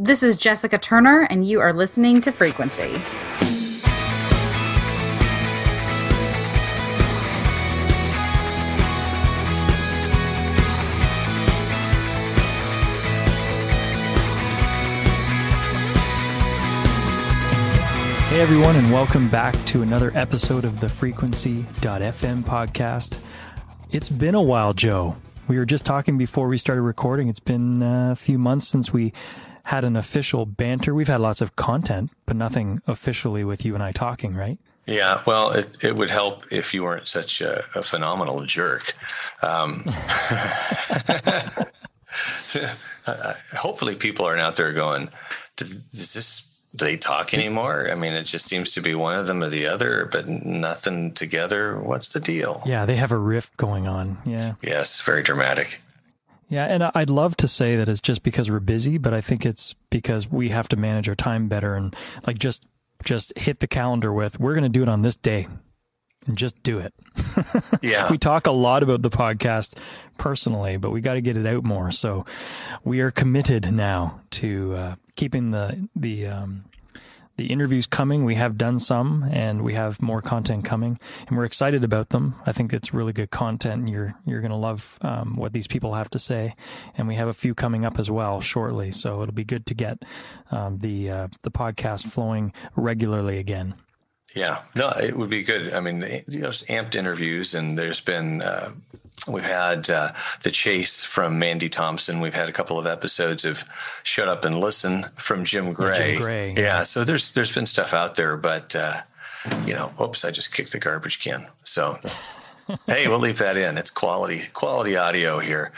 This is Jessica Turner, and you are listening to Frequency. Hey everyone, and welcome back to another episode of the Frequency.fm podcast. It's been a while, Joe. We were just talking before we started recording. It's been uh, a few months since we had an official banter. We've had lots of content, but nothing officially with you and I talking, right? Yeah, well, it, it would help if you weren't such a, a phenomenal jerk. Um, hopefully, people aren't out there going, "Does this do they talk anymore? I mean, it just seems to be one of them or the other, but nothing together. What's the deal? Yeah, they have a rift going on. Yeah. Yes, very dramatic. Yeah, and I'd love to say that it's just because we're busy, but I think it's because we have to manage our time better and like just just hit the calendar with we're going to do it on this day and just do it. Yeah. we talk a lot about the podcast personally, but we got to get it out more. So we are committed now to uh, keeping the the um, the interviews coming. We have done some, and we have more content coming, and we're excited about them. I think it's really good content. And you're you're going to love um, what these people have to say, and we have a few coming up as well shortly. So it'll be good to get um, the uh, the podcast flowing regularly again. Yeah, no, it would be good. I mean, you know, amped interviews, and there's been uh, we've had uh, the chase from Mandy Thompson. We've had a couple of episodes of Shut Up and Listen from Jim Gray. Jim Gray. Yeah, yeah, so there's there's been stuff out there, but uh, you know, oops, I just kicked the garbage can. So hey, we'll leave that in. It's quality quality audio here.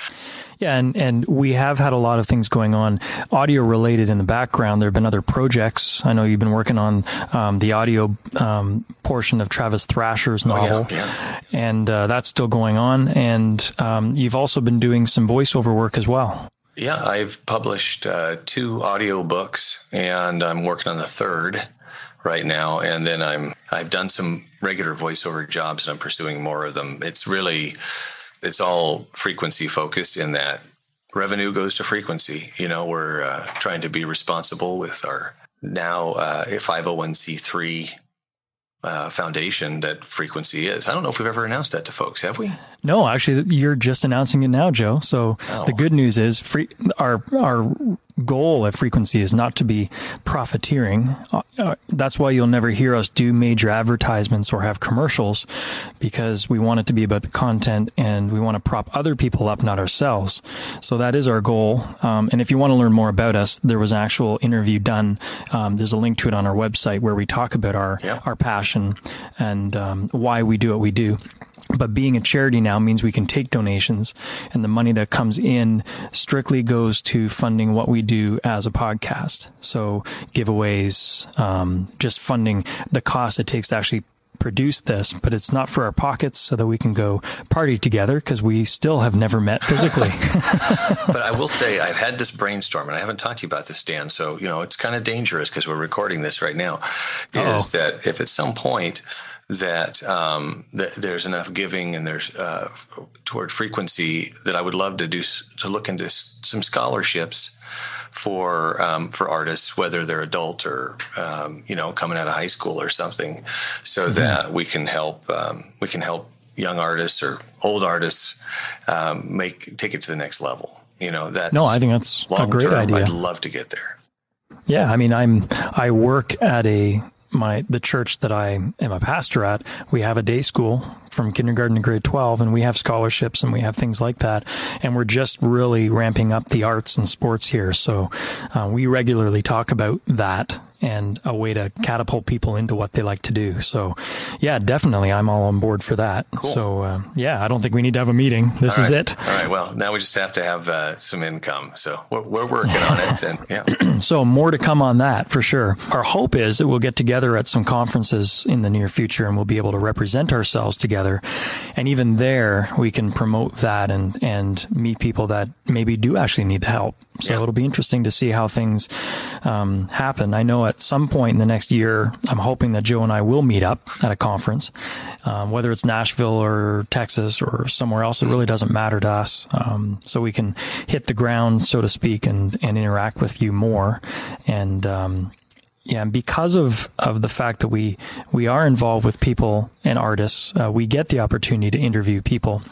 Yeah, and, and we have had a lot of things going on, audio related in the background. There have been other projects. I know you've been working on um, the audio um, portion of Travis Thrasher's novel, oh, yeah, yeah. and uh, that's still going on. And um, you've also been doing some voiceover work as well. Yeah, I've published uh, two audio books, and I'm working on the third right now. And then I'm I've done some regular voiceover jobs, and I'm pursuing more of them. It's really it's all frequency focused in that revenue goes to frequency. You know, we're uh, trying to be responsible with our now uh, 501c3 uh, foundation that frequency is. I don't know if we've ever announced that to folks, have we? No, actually, you're just announcing it now, Joe. So oh. the good news is, free, our our goal at frequency is not to be profiteering. Uh, uh, that's why you'll never hear us do major advertisements or have commercials because we want it to be about the content and we want to prop other people up, not ourselves. So that is our goal. Um, and if you want to learn more about us, there was an actual interview done. Um, there's a link to it on our website where we talk about our, yeah. our passion and um, why we do what we do. But being a charity now means we can take donations and the money that comes in strictly goes to funding what we do as a podcast. So giveaways, um, just funding the cost it takes to actually produce this, but it's not for our pockets so that we can go party together because we still have never met physically. but I will say I've had this brainstorm and I haven't talked to you about this, Dan. So, you know, it's kind of dangerous because we're recording this right now. Uh-oh. Is that if at some point that, um, that there's enough giving and there's uh, toward frequency that I would love to do to look into some scholarships for um, for artists, whether they're adult or um, you know coming out of high school or something, so mm-hmm. that we can help um, we can help young artists or old artists um, make take it to the next level. You know, that's no, I think that's a great term, idea. I'd love to get there. Yeah, I mean, I'm I work at a my the church that I am a pastor at, we have a day school from kindergarten to grade 12 and we have scholarships and we have things like that. And we're just really ramping up the arts and sports here. So uh, we regularly talk about that and a way to catapult people into what they like to do. So, yeah, definitely, I'm all on board for that. Cool. So, uh, yeah, I don't think we need to have a meeting. This is it. All right. Well, now we just have to have uh, some income. So we're, we're working on it. And yeah. so more to come on that for sure. Our hope is that we'll get together at some conferences in the near future and we'll be able to represent ourselves together. And even there, we can promote that and and meet people that maybe do actually need the help So Yeah. it'll be interesting to see how things um, happen. I know at some point in the next year, I'm hoping that Joe and I will meet up at a conference, um, whether it's Nashville or Texas or somewhere else. It really doesn't matter to us. Um, so we can hit the ground, so to speak, and, and interact with you more. And, um, yeah, and because of, of the fact that we, we are involved with people and artists, uh, we get the opportunity to interview people.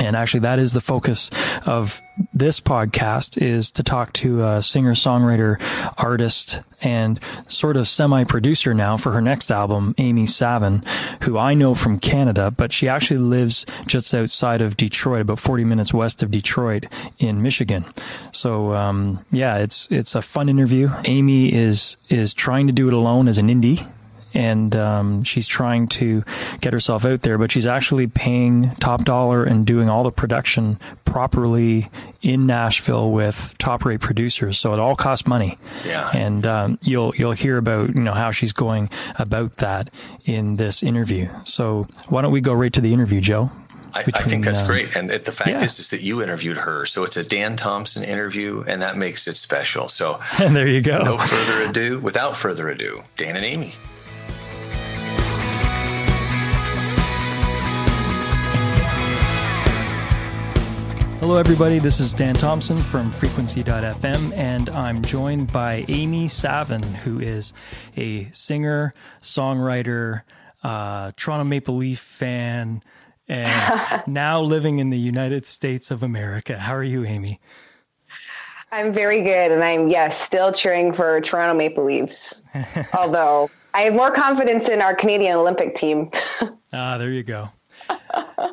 And actually, that is the focus of this podcast is to talk to a singer, songwriter, artist, and sort of semi producer now for her next album, Amy Savin, who I know from Canada, but she actually lives just outside of Detroit, about 40 minutes west of Detroit in Michigan. So, um, yeah, it's, it's a fun interview. Amy is, is trying to do it alone as an indie and um, she's trying to get herself out there, but she's actually paying top dollar and doing all the production properly in Nashville with top rate producers. So it all costs money. Yeah. And um, you'll you'll hear about you know how she's going about that in this interview. So why don't we go right to the interview, Joe? I, I think that's uh, great. And it, the fact yeah. is, is that you interviewed her. So it's a Dan Thompson interview, and that makes it special. So And there you go. no further ado, without further ado, Dan and Amy. Hello, everybody. This is Dan Thompson from Frequency.fm, and I'm joined by Amy Savin, who is a singer, songwriter, uh, Toronto Maple Leaf fan, and now living in the United States of America. How are you, Amy? I'm very good, and I'm yes, still cheering for Toronto Maple Leafs. Although I have more confidence in our Canadian Olympic team. Ah, there you go.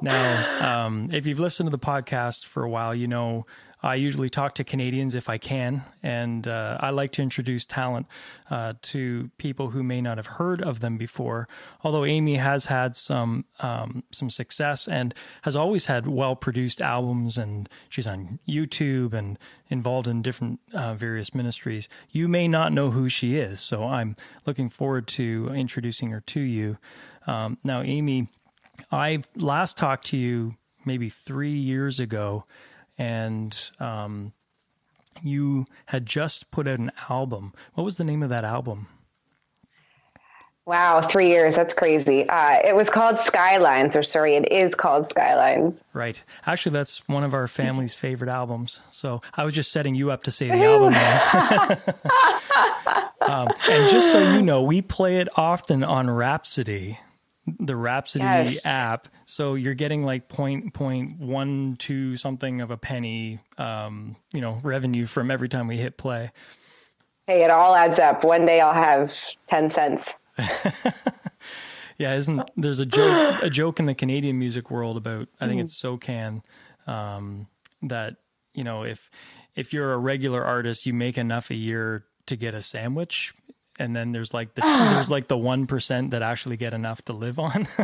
Now, um, if you've listened to the podcast for a while, you know I usually talk to Canadians if I can, and uh, I like to introduce talent uh, to people who may not have heard of them before. Although Amy has had some um, some success and has always had well produced albums, and she's on YouTube and involved in different uh, various ministries. You may not know who she is, so I'm looking forward to introducing her to you. Um, now, Amy, I last talked to you maybe three years ago, and um, you had just put out an album. What was the name of that album? Wow, three years. That's crazy. Uh, it was called Skylines, or sorry, it is called Skylines. Right. Actually, that's one of our family's favorite albums. So I was just setting you up to say the album um, and just so you know, we play it often on Rhapsody, the Rhapsody Yes. app. So you're getting like point point one two something of a penny, um, you know, revenue from every time we hit play. Hey, it all adds up. One day I'll have 10 cents. Yeah, isn't there's a joke a joke in the Canadian music world about I think it's SOCAN um, that you know if if you're a regular artist you make enough a year to get a sandwich and then there's like the there's like the one percent that actually get enough to live on.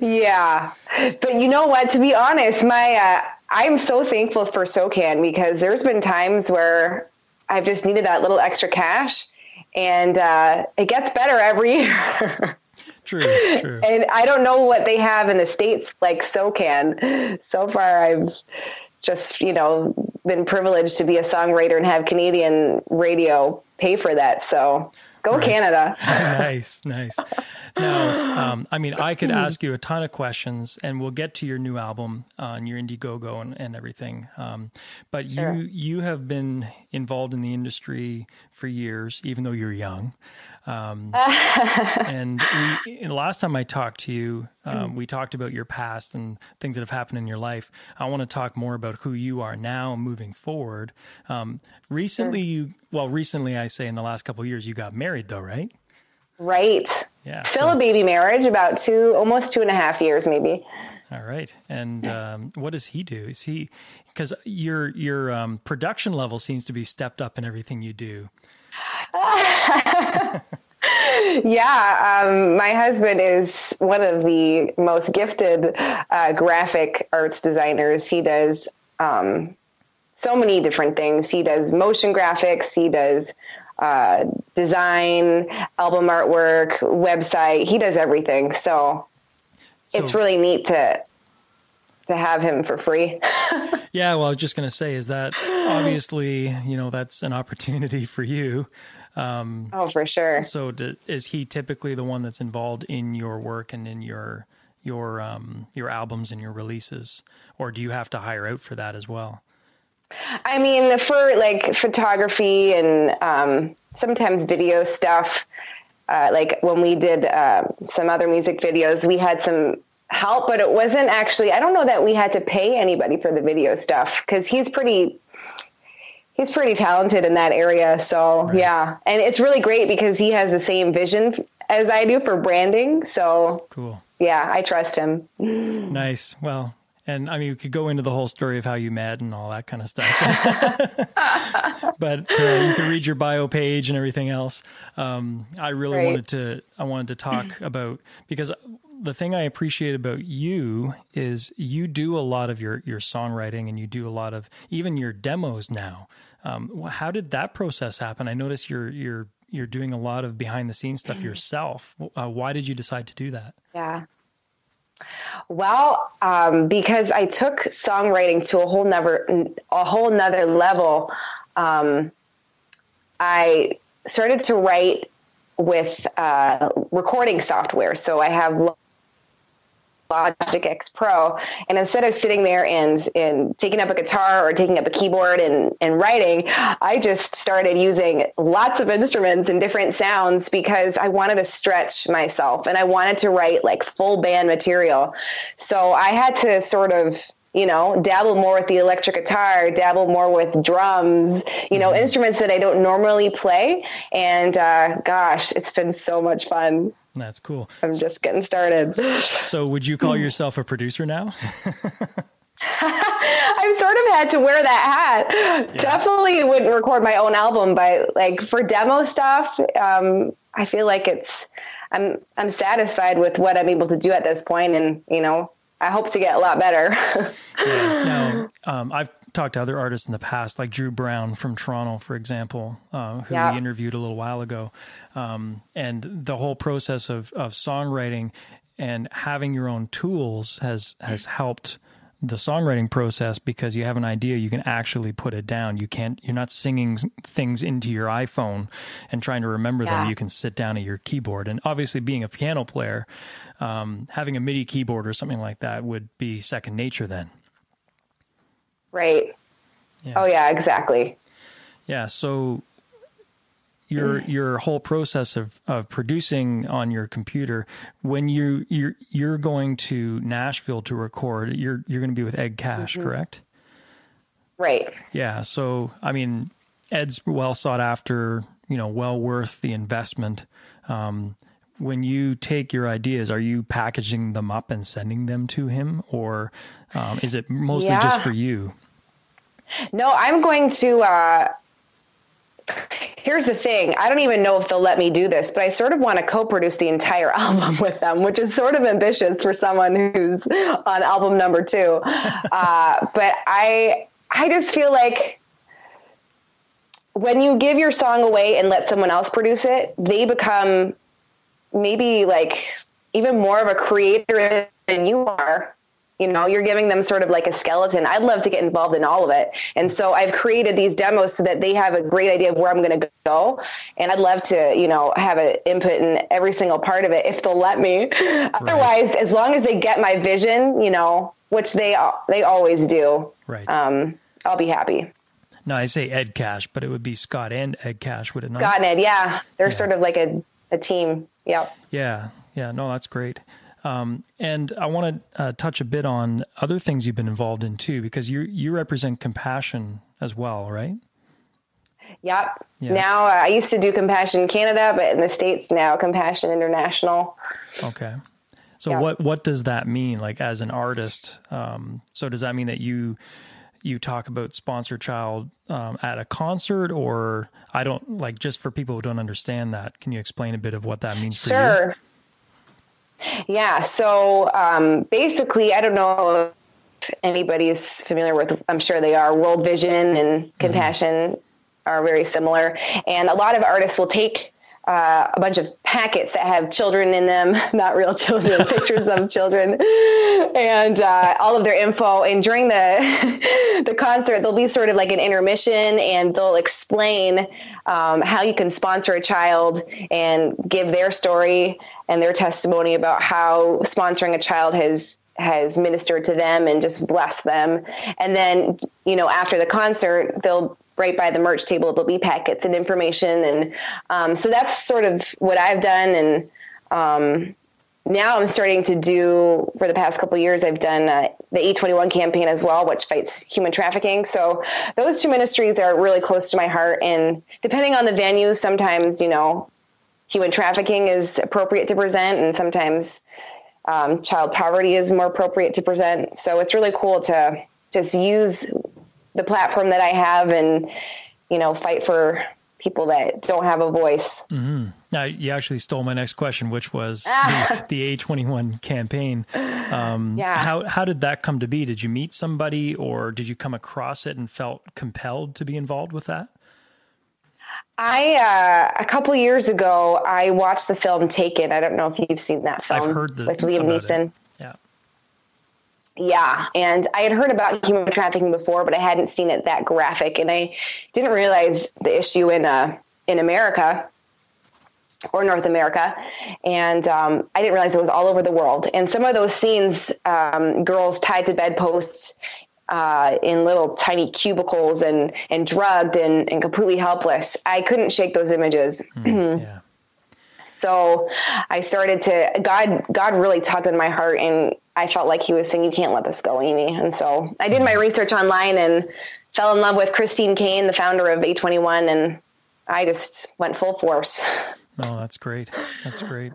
Yeah. But you know what? To be honest, my uh, I'm so thankful for SOCAN because there's been times where I've just needed that little extra cash and uh, it gets better every year. true, true. and I don't know what they have in the States like SOCAN. So far, I've just, you know, been privileged to be a songwriter and have Canadian radio pay for that. So go Right. Canada. nice, nice. Now, um, I mean, I could ask you a ton of questions, and we'll get to your new album and your Indiegogo and, and everything. Um, but Sure. you you have been involved in the industry for years, even though you're young. Um, and we, and the last time I talked to you, um, we talked about your past and things that have happened in your life. I want to talk more about who you are now moving forward. Um, recently, you well, recently I say in the last couple of years, you got married, though, right? Right. Yeah. Still so- a baby marriage, about two, almost two and a half years, maybe. All right. And um, what does he do? Is he because your your um, production level seems to be stepped up in everything you do. Yeah, um, my husband is one of the most gifted uh, graphic arts designers. He does um, so many different things. He does motion graphics. He does uh, design, album artwork, website. He does everything. So, it's really neat to to have him for free. yeah, well, I was just going to say, is that obviously, you know, that's an opportunity for you. Um, oh, for sure. So, do, is he typically the one that's involved in your work and in your your um, your albums and your releases, or do you have to hire out for that as well? I mean, for like photography and um, sometimes video stuff, uh, like when we did uh, some other music videos, we had some help, but it wasn't actually, I don't know that we had to pay anybody for the video stuff because he's pretty. He's pretty talented in that area. So, right. yeah. And it's really great because he has the same vision as I do for branding. So, cool. Yeah, I trust him. Nice. Well, and I mean, we could go into the whole story of how you met and all that kind of stuff. but uh, you can read your bio page and everything else. Um, I really right. wanted to I wanted to talk about because the thing I appreciate about you is you do a lot of your your songwriting and you do a lot of even your demos now. Um, how did that process happen? I notice you're you're you're doing a lot of behind the scenes stuff yourself. Uh, why did you decide to do that? Yeah. Well, um, because I took songwriting to a whole nother a whole nother level. Um, I started to write with uh, recording software. So I have Logic X Pro. And instead of sitting there and, and taking up a guitar or taking up a keyboard and, and writing, I just started using lots of instruments and different sounds because I wanted to stretch myself and I wanted to write like full band material. So I had to sort of you know, dabble more with the electric guitar, dabble more with drums, you know, mm-hmm. instruments that I don't normally play. And uh, gosh, it's been so much fun. That's cool. I'm just getting started. So, would you call yourself a producer now? I've sort of had to wear that hat. Yeah. Definitely wouldn't record my own album, but like for demo stuff, um, I feel like it's I'm I'm satisfied with what I'm able to do at this point, and you know, I hope to get a lot better. yeah. Now, um, I've talked to other artists in the past, like Drew Brown from Toronto, for example, uh, who yeah. we interviewed a little while ago. Um, and the whole process of, of songwriting and having your own tools has has helped the songwriting process because you have an idea you can actually put it down you can't you're not singing things into your iphone and trying to remember yeah. them you can sit down at your keyboard and obviously being a piano player um, having a midi keyboard or something like that would be second nature then Right. Yeah. Oh yeah, exactly. Yeah. So your mm. your whole process of, of producing on your computer when you you're you're going to Nashville to record you're you're going to be with Ed Cash mm-hmm. correct right yeah so I mean Ed's well sought after you know well worth the investment um, when you take your ideas are you packaging them up and sending them to him or um, is it mostly yeah. just for you no, I'm going to. Uh, here's the thing I don't even know if they'll let me do this, but I sort of want to co produce the entire album with them, which is sort of ambitious for someone who's on album number two. Uh, but I, I just feel like when you give your song away and let someone else produce it, they become maybe like even more of a creator than you are you know you're giving them sort of like a skeleton. I'd love to get involved in all of it. And so i've created these demos so that they have a great idea of where i'm going to go. And i'd love to you know have an input in every single part of it if they'll let me. Right. otherwise as long as they get my vision you know which they they always do right. um, i'll be happy. No i say ed cash but it would be scott and ed cash would it not? Scott and ed yeah. They're yeah. sort of like a, a team yeah yeah yeah no that's great um, and I want to uh, touch a bit on other things you've been involved in too, because you you represent compassion as well, right? Yep. Yeah. Now uh, I used to do Compassion Canada, but in the states now Compassion International. Okay. So yeah. what what does that mean? Like as an artist, um, so does that mean that you you talk about sponsor child um, at a concert, or I don't like just for people who don't understand that? Can you explain a bit of what that means for sure. you? Yeah. So um, basically, I don't know if anybody's familiar with, I'm sure they are, World Vision and mm-hmm. Compassion mm-hmm. are very similar. And a lot of artists will take uh, a bunch of packets that have children in them, not real children, pictures of children, and uh, all of their info. And during the the concert, there'll be sort of like an intermission, and they'll explain um, how you can sponsor a child and give their story and their testimony about how sponsoring a child has has ministered to them and just blessed them. And then, you know, after the concert, they'll right by the merch table there'll be packets and information. And um, so that's sort of what i've done. And um, now i'm starting to do for the past couple years i've done uh, the A21 campaign as well which fights human trafficking. So those two ministries are really close to my heart. And depending on the venue sometimes you know human trafficking is appropriate to present and sometimes um, child poverty is more appropriate to present. So it's really cool to just use the platform that I have and, you know, fight for people that don't have a voice. Mm-hmm. Now, you actually stole my next question, which was the, the, A21 campaign. Um, yeah. How, how did that come to be? Did you meet somebody or did you come across it and felt compelled to be involved with that? I uh, a couple years ago, I watched the film Taken. I don't know if you've seen that film I've heard the, with Liam Neeson. It. Yeah. And I had heard about human trafficking before, but I hadn't seen it that graphic, and I didn't realize the issue in uh, in America or North America, and um, I didn't realize it was all over the world. And some of those scenes, um, girls tied to bedposts uh, in little tiny cubicles and and drugged and, and completely helpless. I couldn't shake those images. Mm, yeah. So I started to God God really tugged on my heart and I felt like he was saying, You can't let this go, Amy. And so I did my research online and fell in love with Christine Caine, the founder of A21, and I just went full force. Oh, that's great. That's great.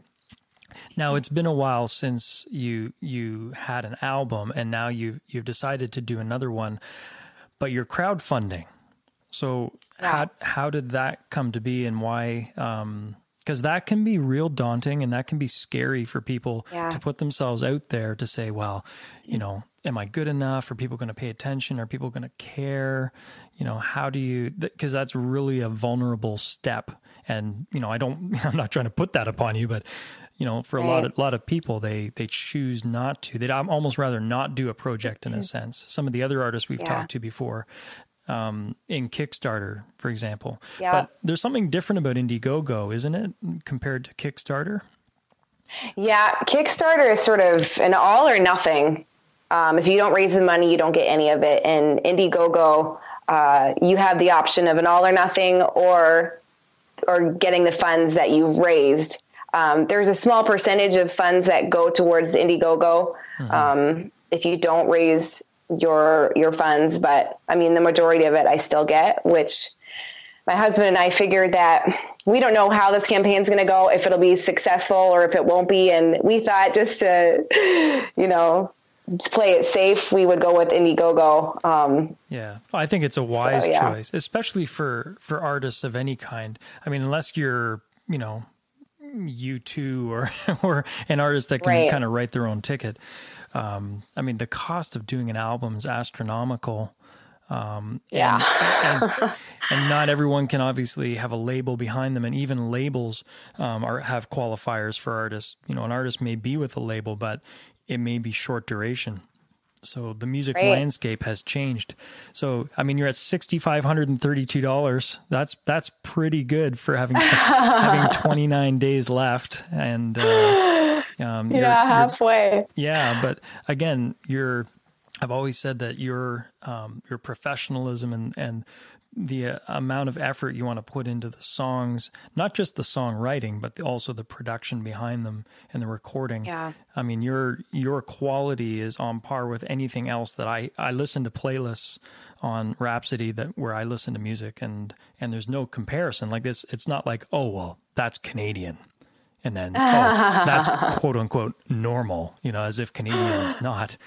Now it's been a while since you you had an album and now you've you've decided to do another one, but you're crowdfunding. So yeah. how how did that come to be and why um, because that can be real daunting and that can be scary for people yeah. to put themselves out there to say, well, you know, am I good enough? Are people going to pay attention? Are people going to care? You know, how do you, because that's really a vulnerable step. And, you know, I don't, I'm not trying to put that upon you, but, you know, for a lot of, lot of people, they, they choose not to. They'd almost rather not do a project in a sense. Some of the other artists we've yeah. talked to before, um, in Kickstarter, for example. Yeah. But there's something different about Indiegogo, isn't it, compared to Kickstarter? Yeah, Kickstarter is sort of an all or nothing. Um, if you don't raise the money, you don't get any of it. And Indiegogo, uh, you have the option of an all or nothing, or or getting the funds that you've raised. Um, there's a small percentage of funds that go towards Indiegogo. Mm-hmm. Um, if you don't raise your your funds but i mean the majority of it i still get which my husband and i figured that we don't know how this campaign is going to go if it'll be successful or if it won't be and we thought just to you know play it safe we would go with indiegogo um, yeah i think it's a wise so, yeah. choice especially for for artists of any kind i mean unless you're you know U2 or or an artist that can right. kind of write their own ticket um, I mean, the cost of doing an album is astronomical. Um, yeah. And, and, and, not everyone can obviously have a label behind them. And even labels um, are, have qualifiers for artists. You know, an artist may be with a label, but it may be short duration. So the music right. landscape has changed. So I mean, you're at sixty five hundred and thirty two dollars. That's that's pretty good for having having twenty nine days left, and uh, um, yeah, halfway. yeah, but again, you're. I've always said that your um, your professionalism and and the uh, amount of effort you want to put into the songs, not just the songwriting, but the, also the production behind them and the recording. Yeah. I mean, your your quality is on par with anything else that I I listen to playlists on Rhapsody that where I listen to music and and there's no comparison. Like this, it's not like oh well that's Canadian and then oh, that's quote unquote normal, you know, as if Canadian is not.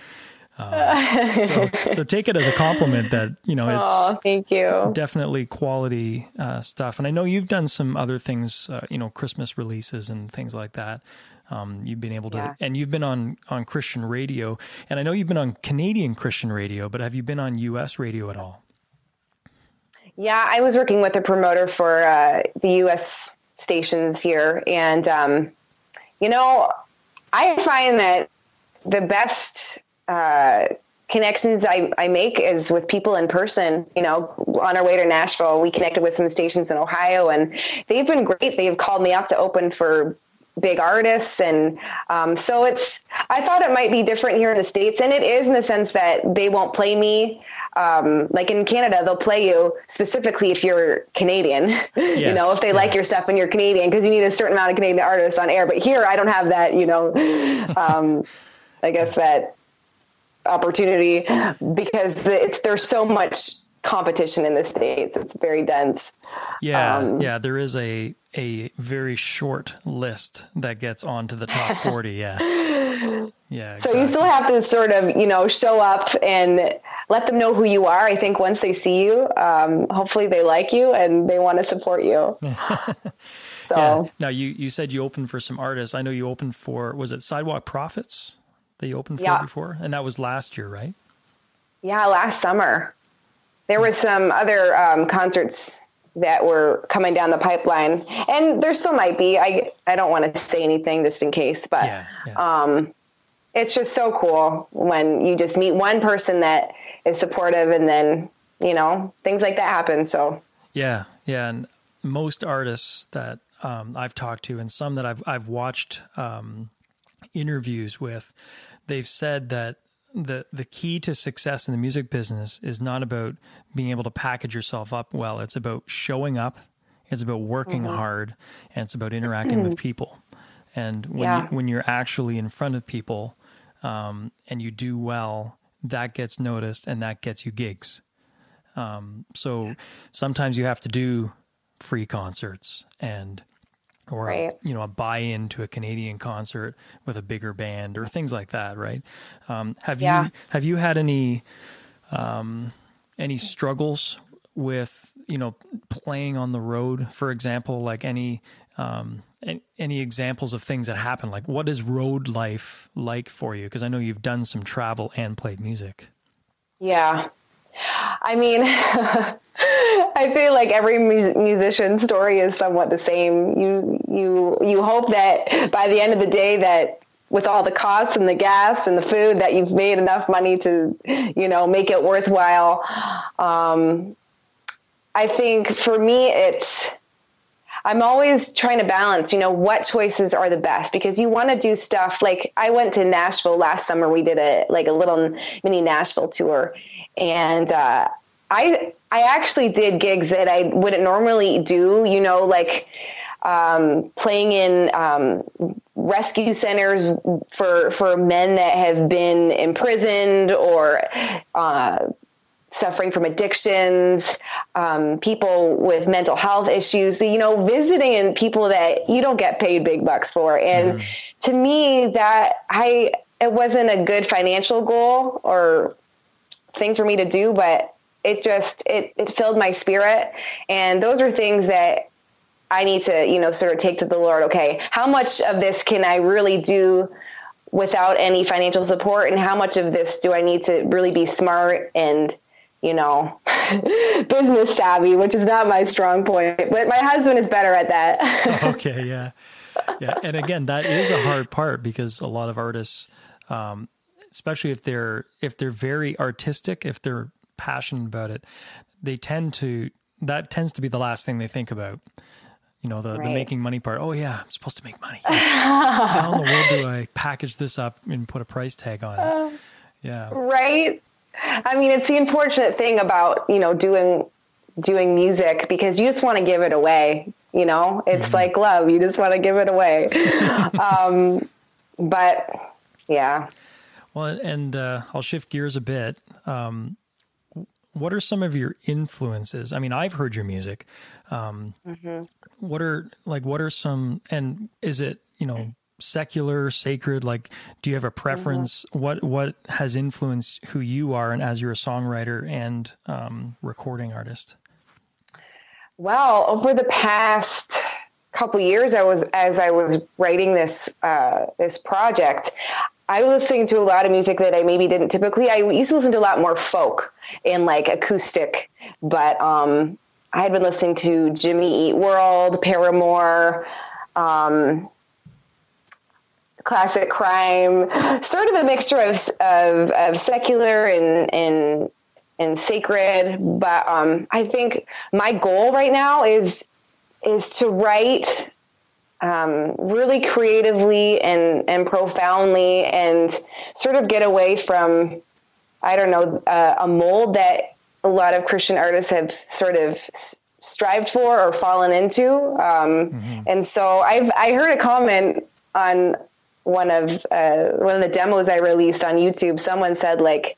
Uh, so, so take it as a compliment that you know it's oh, thank you. definitely quality uh, stuff. And i know you've done some other things uh, you know christmas releases and things like that. Um, you've been able to yeah. and you've been on on christian radio. And i know you've been on canadian christian radio but have you been on us radio at all? Yeah i was working with a promoter for uh, the us stations here, and um, you know, I find that the best uh, connections I, I make is with people in person. You know, on our way to Nashville, we connected with some stations in Ohio, and they've been great. They've called me up to open for big artists and um, so it's i thought it might be different here in the states and it is in the sense that they won't play me um, like in canada they'll play you specifically if you're canadian yes, you know if they yeah. like your stuff and you're canadian because you need a certain amount of canadian artists on air but here i don't have that you know um, i guess that opportunity because it's there's so much competition in the states. It's very dense. Yeah, um, yeah. There is a a very short list that gets onto the top forty. Yeah, yeah. Exactly. So you still have to sort of you know show up and let them know who you are. I think once they see you, um, hopefully they like you and they want to support you. so yeah. now you you said you opened for some artists. I know you opened for was it Sidewalk Prophets that you opened for yeah. before, and that was last year, right? Yeah, last summer. There were some other um, concerts that were coming down the pipeline, and there still might be. I I don't want to say anything just in case, but yeah, yeah. Um, it's just so cool when you just meet one person that is supportive, and then you know things like that happen. So yeah, yeah, and most artists that um, I've talked to, and some that I've I've watched um, interviews with, they've said that the the key to success in the music business is not about being able to package yourself up well. It's about showing up. It's about working mm-hmm. hard, and it's about interacting with people. And when yeah. you, when you're actually in front of people, um, and you do well, that gets noticed, and that gets you gigs. Um, so sometimes you have to do free concerts and or right. a, you know a buy-in to a Canadian concert with a bigger band or things like that, right? Um, have yeah. you have you had any um, any struggles with you know playing on the road, for example, like any um, any examples of things that happen? Like what is road life like for you? Because I know you've done some travel and played music. Yeah, I mean. I feel like every mu- musician story is somewhat the same. You you you hope that by the end of the day that with all the costs and the gas and the food that you've made enough money to you know make it worthwhile. Um, I think for me it's I'm always trying to balance, you know, what choices are the best because you want to do stuff like I went to Nashville last summer. We did a like a little mini Nashville tour, and uh, I I actually did gigs that I wouldn't normally do. You know, like um, playing in um, rescue centers for for men that have been imprisoned or uh, suffering from addictions, um, people with mental health issues. You know, visiting people that you don't get paid big bucks for, and mm. to me, that I it wasn't a good financial goal or thing for me to do, but it just it it filled my spirit and those are things that I need to, you know, sort of take to the Lord, okay, how much of this can I really do without any financial support and how much of this do I need to really be smart and you know, business savvy, which is not my strong point, but my husband is better at that. okay, yeah. Yeah. And again, that is a hard part because a lot of artists um, especially if they're if they're very artistic, if they're passionate about it, they tend to that tends to be the last thing they think about. You know, the, right. the making money part. Oh yeah, I'm supposed to make money. How in the world do I package this up and put a price tag on it? Yeah. Right. I mean, it's the unfortunate thing about, you know, doing doing music because you just want to give it away. You know, it's mm-hmm. like love. You just want to give it away. um, but yeah. Well, and uh, I'll shift gears a bit. Um, what are some of your influences? I mean, I've heard your music. Um, mm-hmm. What are like? What are some? And is it you know secular, sacred? Like, do you have a preference? Mm-hmm. What what has influenced who you are, and as you're a songwriter and um, recording artist? Well, over the past couple years, I was as I was writing this uh, this project, I was listening to a lot of music that I maybe didn't typically. I used to listen to a lot more folk and like acoustic, but um, I had been listening to Jimmy Eat World, Paramore, um, classic crime, sort of a mixture of of, of secular and and and sacred. But um, I think my goal right now is is to write um, really creatively and and profoundly, and sort of get away from I don't know uh, a mold that a lot of Christian artists have sort of strived for or fallen into. Um, mm-hmm. And so I've I heard a comment on one of uh, one of the demos I released on YouTube. Someone said like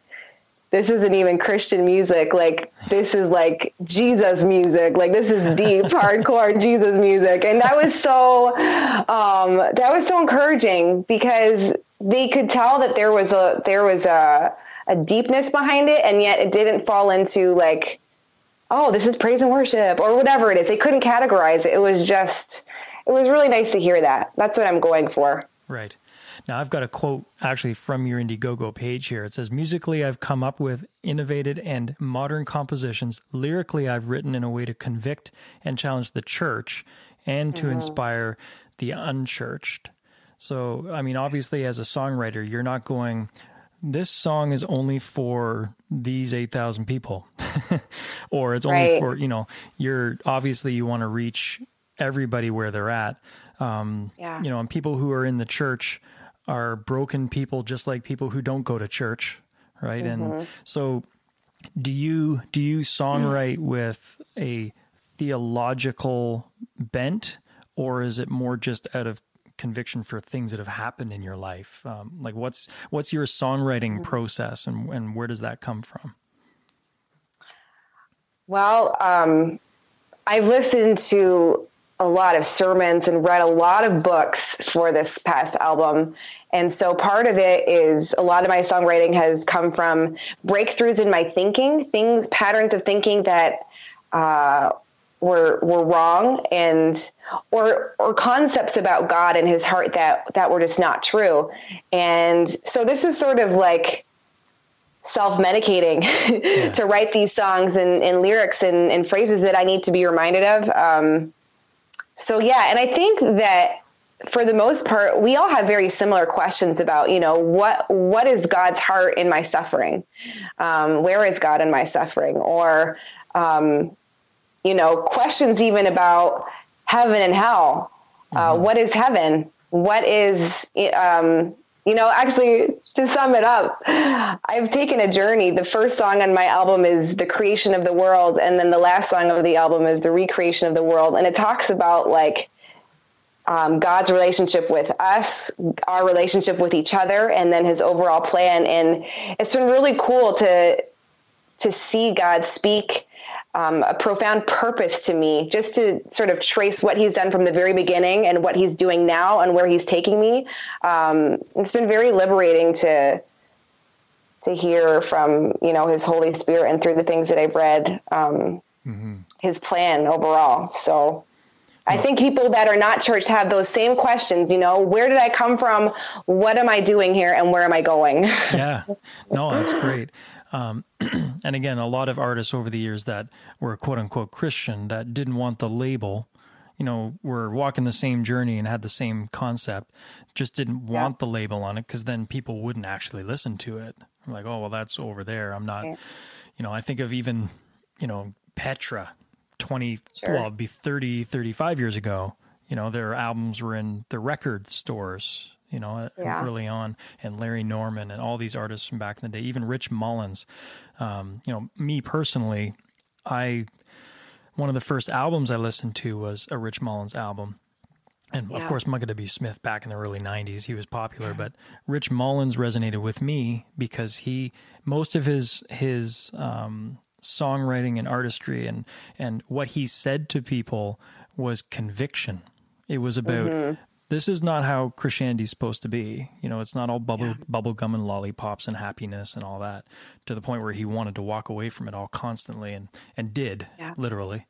this isn't even Christian music. Like this is like Jesus music. Like this is deep, hardcore Jesus music. And that was so, um, that was so encouraging because they could tell that there was a, there was a, a deepness behind it. And yet it didn't fall into like, oh, this is praise and worship or whatever it is. They couldn't categorize it. It was just, it was really nice to hear that. That's what I'm going for. Right. Now, I've got a quote actually from your Indiegogo page here. It says, Musically, I've come up with innovative and modern compositions. Lyrically, I've written in a way to convict and challenge the church and to mm-hmm. inspire the unchurched. So, I mean, obviously, as a songwriter, you're not going, this song is only for these 8,000 people, or it's only right. for, you know, you're obviously you want to reach everybody where they're at. Um, yeah. You know, and people who are in the church are broken people just like people who don't go to church, right? Mm-hmm. And so do you do you songwrite with a theological bent or is it more just out of conviction for things that have happened in your life um, like what's what's your songwriting mm-hmm. process and, and where does that come from well um, i've listened to a lot of sermons and read a lot of books for this past album and so part of it is a lot of my songwriting has come from breakthroughs in my thinking, things, patterns of thinking that uh, were were wrong, and or or concepts about God and His heart that that were just not true. And so this is sort of like self-medicating yeah. to write these songs and, and lyrics and, and, phrases that I need to be reminded of. Um, so yeah, and I think that for the most part, we all have very similar questions about, you know, what what is God's heart in my suffering? Um, where is God in my suffering? Or, um, you know, questions even about heaven and hell. Uh, mm-hmm. what is heaven? What is, um, you know, actually, to sum it up, I've taken a journey. The first song on my album is The Creation of the World, and then the last song of the album is The Recreation of the World. And it talks about like um, God's relationship with us, our relationship with each other, and then His overall plan. And it's been really cool to to see God speak um, a profound purpose to me, just to sort of trace what He's done from the very beginning and what He's doing now and where He's taking me. Um, it's been very liberating to to hear from you know His Holy Spirit and through the things that I've read. Um, mm-hmm. His plan overall. So I think people that are not church have those same questions, you know, where did I come from? What am I doing here? And where am I going? yeah. No, that's great. Um, and again, a lot of artists over the years that were quote unquote Christian that didn't want the label, you know, were walking the same journey and had the same concept, just didn't want yeah. the label on it because then people wouldn't actually listen to it. I'm like, oh, well, that's over there. I'm not, yeah. you know, I think of even, you know, Petra 20 sure. well be 30 35 years ago you know their albums were in the record stores you know yeah. early on and larry norman and all these artists from back in the day even rich mullins um, you know me personally i one of the first albums i listened to was a rich mullins album and yeah. of course Michael W. Smith back in the early 90s he was popular but rich mullins resonated with me because he most of his his um, songwriting and artistry and and what he said to people was conviction. It was about mm-hmm. This is not how Christianity is supposed to be. You know, it's not all bubble yeah. bubble gum and lollipops and happiness and all that. To the point where he wanted to walk away from it all constantly and and did yeah. literally.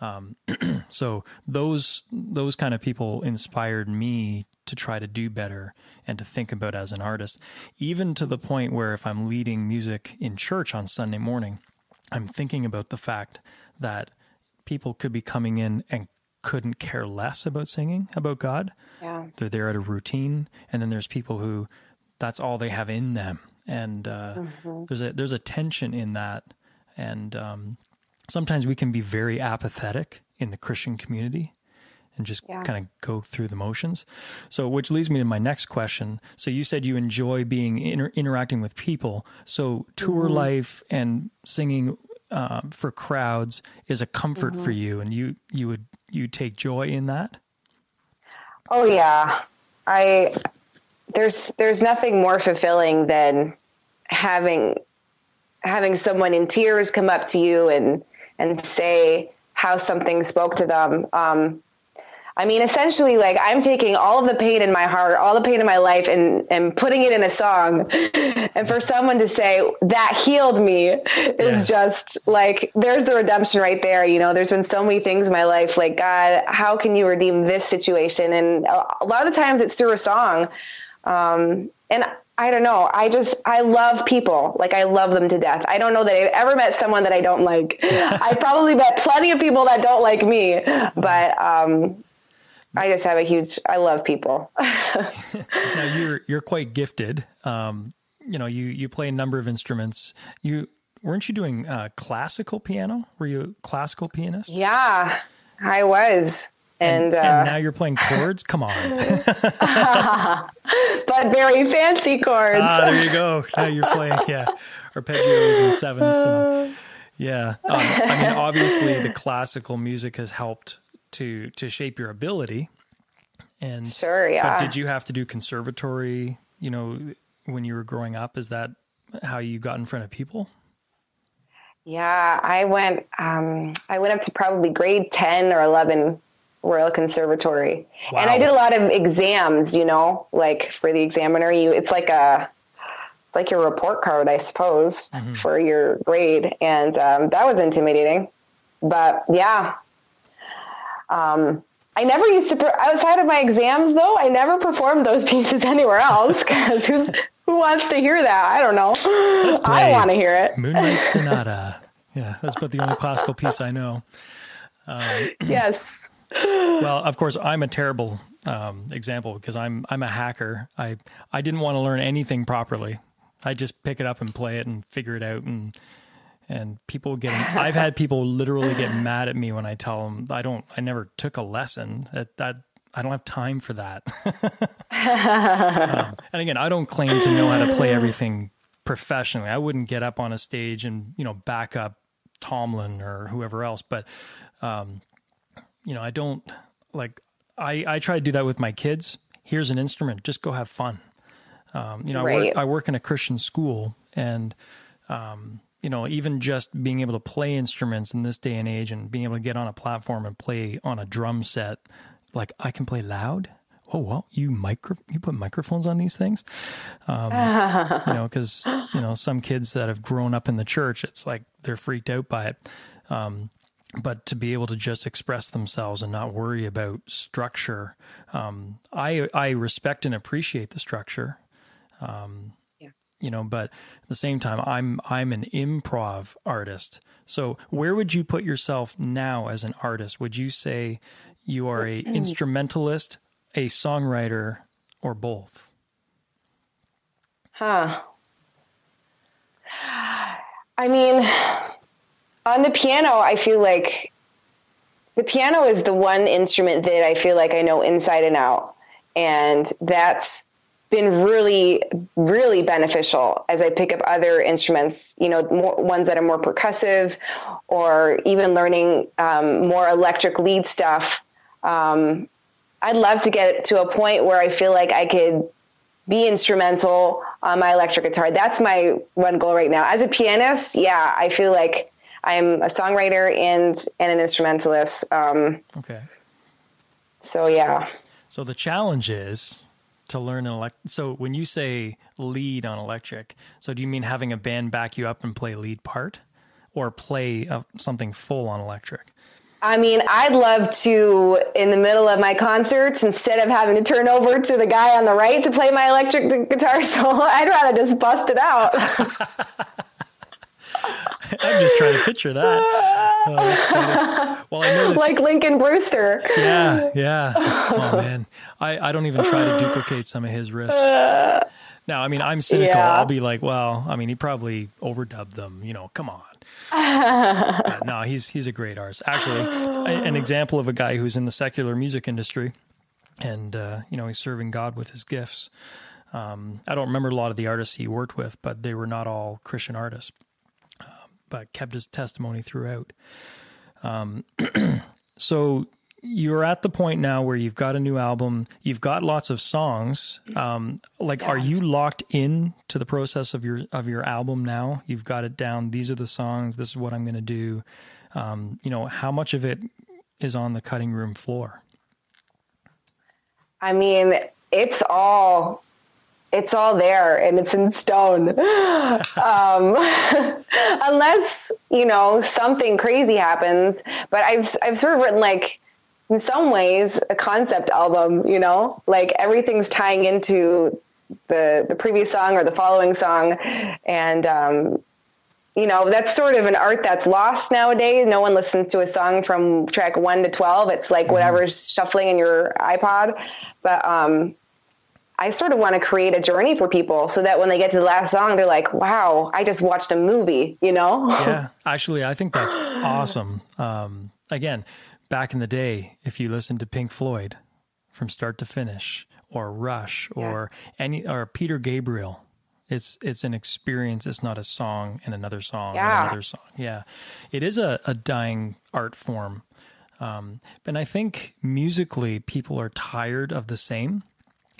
Um, so those those kind of people inspired me to try to do better and to think about as an artist, even to the point where if I'm leading music in church on Sunday morning, I'm thinking about the fact that people could be coming in and couldn't care less about singing about God. Yeah. They're there at a routine, and then there's people who that's all they have in them, and uh, Mm-hmm. there's a there's a tension in that, and um, sometimes we can be very apathetic in the Christian community and just Yeah. kind of go through the motions. So, which leads me to my next question. So, you said you enjoy being inter- interacting with people. So, tour Mm-hmm. life and singing uh, for crowds is a comfort for Mm-hmm. you, and you you would you take joy in that. Oh yeah. I there's there's nothing more fulfilling than having having someone in tears come up to you and and say how something spoke to them. Um, I mean, essentially, like I'm taking all of the pain in my heart, all the pain in my life, and and putting it in a song. And for someone to say that healed me is Yeah. just like there's the redemption right there. You know, there's been so many things in my life, like God, how can you redeem this situation? And a lot of the times it's through a song. Um, and I don't know. I just I love people. Like I love them to death. I don't know that I've ever met someone that I don't like. I probably met plenty of people that don't like me, but um, I just have a huge. I love people. now you're you're quite gifted. Um, you know, you you play a number of instruments. You weren't you doing uh, classical piano? Were you a classical pianist? yeah, I was, and, uh, and now you're playing chords. Come on, but very fancy chords. ah, there you go. Now you're playing, yeah, arpeggios and sevenths. And, yeah, um, I mean, obviously, the classical music has helped to to shape your ability. And sure, yeah. But did you have to do conservatory? You know, when you were growing up, is that how you got in front of people? Yeah, I went. Um, I went up to probably grade ten or eleven, Royal Conservatory, and I did a lot of exams. You know, like for the examiner, you it's like a like your report card, I suppose, for your grade, and um, that was intimidating. But yeah, um, I never used to per- outside of my exams though. I never performed those pieces anywhere else because who who wants to hear that? I don't know. I want to hear it. Moonlight Sonata. Yeah, that's about the only classical piece I know. Yes. Well, of course, I'm a terrible um, example because I'm I'm a hacker. I I didn't want to learn anything properly. I just pick it up and play it and figure it out and and people get I've had people literally get mad at me when I tell them I don't I never took a lesson. That that I don't have time for that. Um, and again, I don't claim to know how to play everything professionally. I wouldn't get up on a stage and you know back up Tomlin or whoever else, but um, you know, I don't like. I I try to do that with my kids. Here's an instrument. Just go have fun. Um, you know, I work I work in a Christian school, and um, you know, even just being able to play instruments in this day and age, and being able to get on a platform and play on a drum set, like I can play loud. Oh well, you micro you put microphones on these things, um, you know, because you know some kids that have grown up in the church, it's like they're freaked out by it. Um, but to be able to just express themselves and not worry about structure, um, I I respect and appreciate the structure. Um. You know, but at the same time, I'm I'm an improv artist. So where would you put yourself now as an artist? Would you say you are a mm-hmm. instrumentalist, a songwriter, or both? Huh. I mean, on the piano, I feel like the piano is the one instrument that I feel like I know inside and out. And that's been really, really beneficial as I pick up other instruments, you know, more, ones that are more percussive or even learning um, more electric lead stuff. Um, I'd love to get to a point where I feel like I could be instrumental on my electric guitar. That's my one goal right now. As a pianist, yeah, I feel like I'm a songwriter and and an instrumentalist. Um, Okay. so yeah, So the challenge is to learn an elect. So when you say lead on electric, so do you mean having a band back you up and play lead part, or play uh, something full on electric? I mean, I'd love to in the middle of my concerts instead of having to turn over to the guy on the right to play my electric guitar solo, I'd rather just bust it out. I'm just trying to picture that. Oh, well, I noticed. like Lincoln Brewster. Yeah, yeah. Oh man, I I don't even try to duplicate some of his riffs. Now, I mean, I'm cynical. Yeah. I'll be like, well, I mean, he probably overdubbed them. You know, come on. No, he's he's a great artist. Actually, an example of a guy who's in the secular music industry, and uh, you know, he's serving God with his gifts. Um, I don't remember a lot of the artists he worked with, but they were not all Christian artists. But kept his testimony throughout. Um, so you're at the point now where you've got a new album, you've got lots of songs. Um, like, are you locked in to the process of your of your album now? You've got it down. These are the songs. This is what I'm going to do. Um, you know, how much of it is on the cutting room floor? I mean, it's all it's all there and it's in stone. um, unless, you know, something crazy happens. But I've I've sort of written like in some ways a concept album, you know? Like everything's tying into the the previous song or the following song. And um you know that's sort of an art that's lost nowadays no one listens to a song from track 1 to 12 it's like whatever's shuffling in your ipod but um I sort of want to create a journey for people so that when they get to the last song, they're like, wow, I just watched a movie, you know? yeah, actually, I think that's awesome. Um, again, back in the day, if you listened to Pink Floyd from start to finish, or Rush, or any, or Peter Gabriel, it's it's an experience. It's not a song and another song Yeah. and another song. Yeah, it is a, a dying art form, um, and I think musically, people are tired of the same.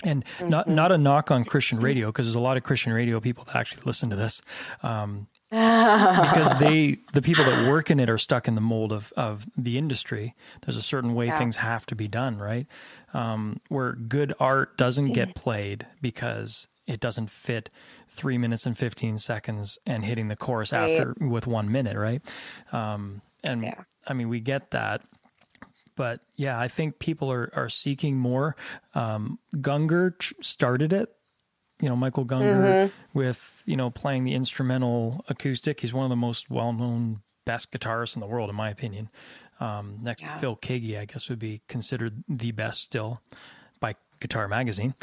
And not not a knock on Christian radio because there's a lot of Christian radio people that actually listen to this. Um, because they the people that work in it are stuck in the mold of of the industry there's a certain way things have to be done right um, where good art doesn't get played because it doesn't fit three minutes and 15 seconds and hitting the chorus Right. after with one minute right um, and Yeah. i mean we get that but yeah i think people are are seeking more um, Gungor started it you know Michael Gungor with you know playing the instrumental acoustic. He's one of the most well-known, best guitarists in the world, in my opinion. Um, next to Phil Keaggy, I guess would be considered the best still by Guitar Magazine.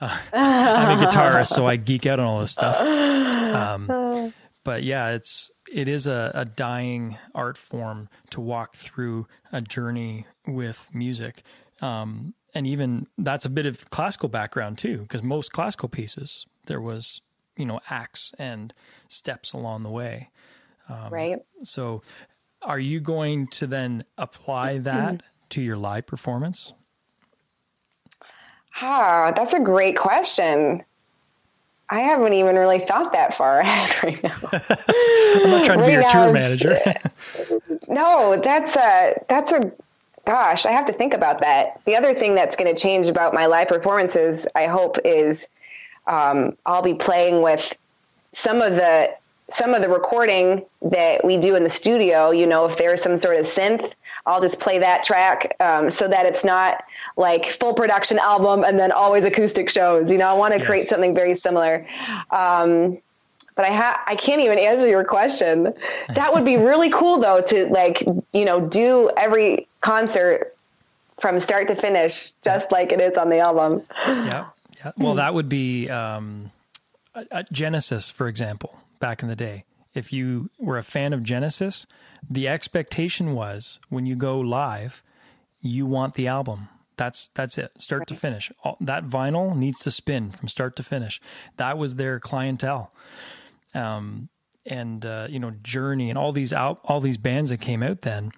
Uh, I'm a guitarist, so I geek out on all this stuff. Um, but yeah, it's it is a, a dying art form to walk through a journey with music. Um, and even that's a bit of classical background too, because most classical pieces there was you know acts and steps along the way. right. So, are you going to then apply that to your live performance? Ah, that's a great question. I haven't even really thought that far ahead right now. I'm not trying to be Right your now tour manager. No, that's a that's a gosh, I have to think about that. The other thing that's going to change about my live performances, I hope, is um, I'll be playing with some of the some of the recording that we do in the studio. You know, if there's some sort of synth, I'll just play that track um, so that it's not like full production album and then always acoustic shows. You know, I want to Yes. create something very similar. Um, but I ha- I can't even answer your question. That would be really cool though to like, you know, do every concert from start to finish just like it is on the album. yeah, yeah. Well, that would be um, a, a Genesis, for example, back in the day. If you were a fan of Genesis, the expectation was when you go live, you want the album. That's that's it, start to finish. All, that vinyl needs to spin from start to finish. That was their clientele. Um, and uh, you know, Journey and all these out all these bands that came out then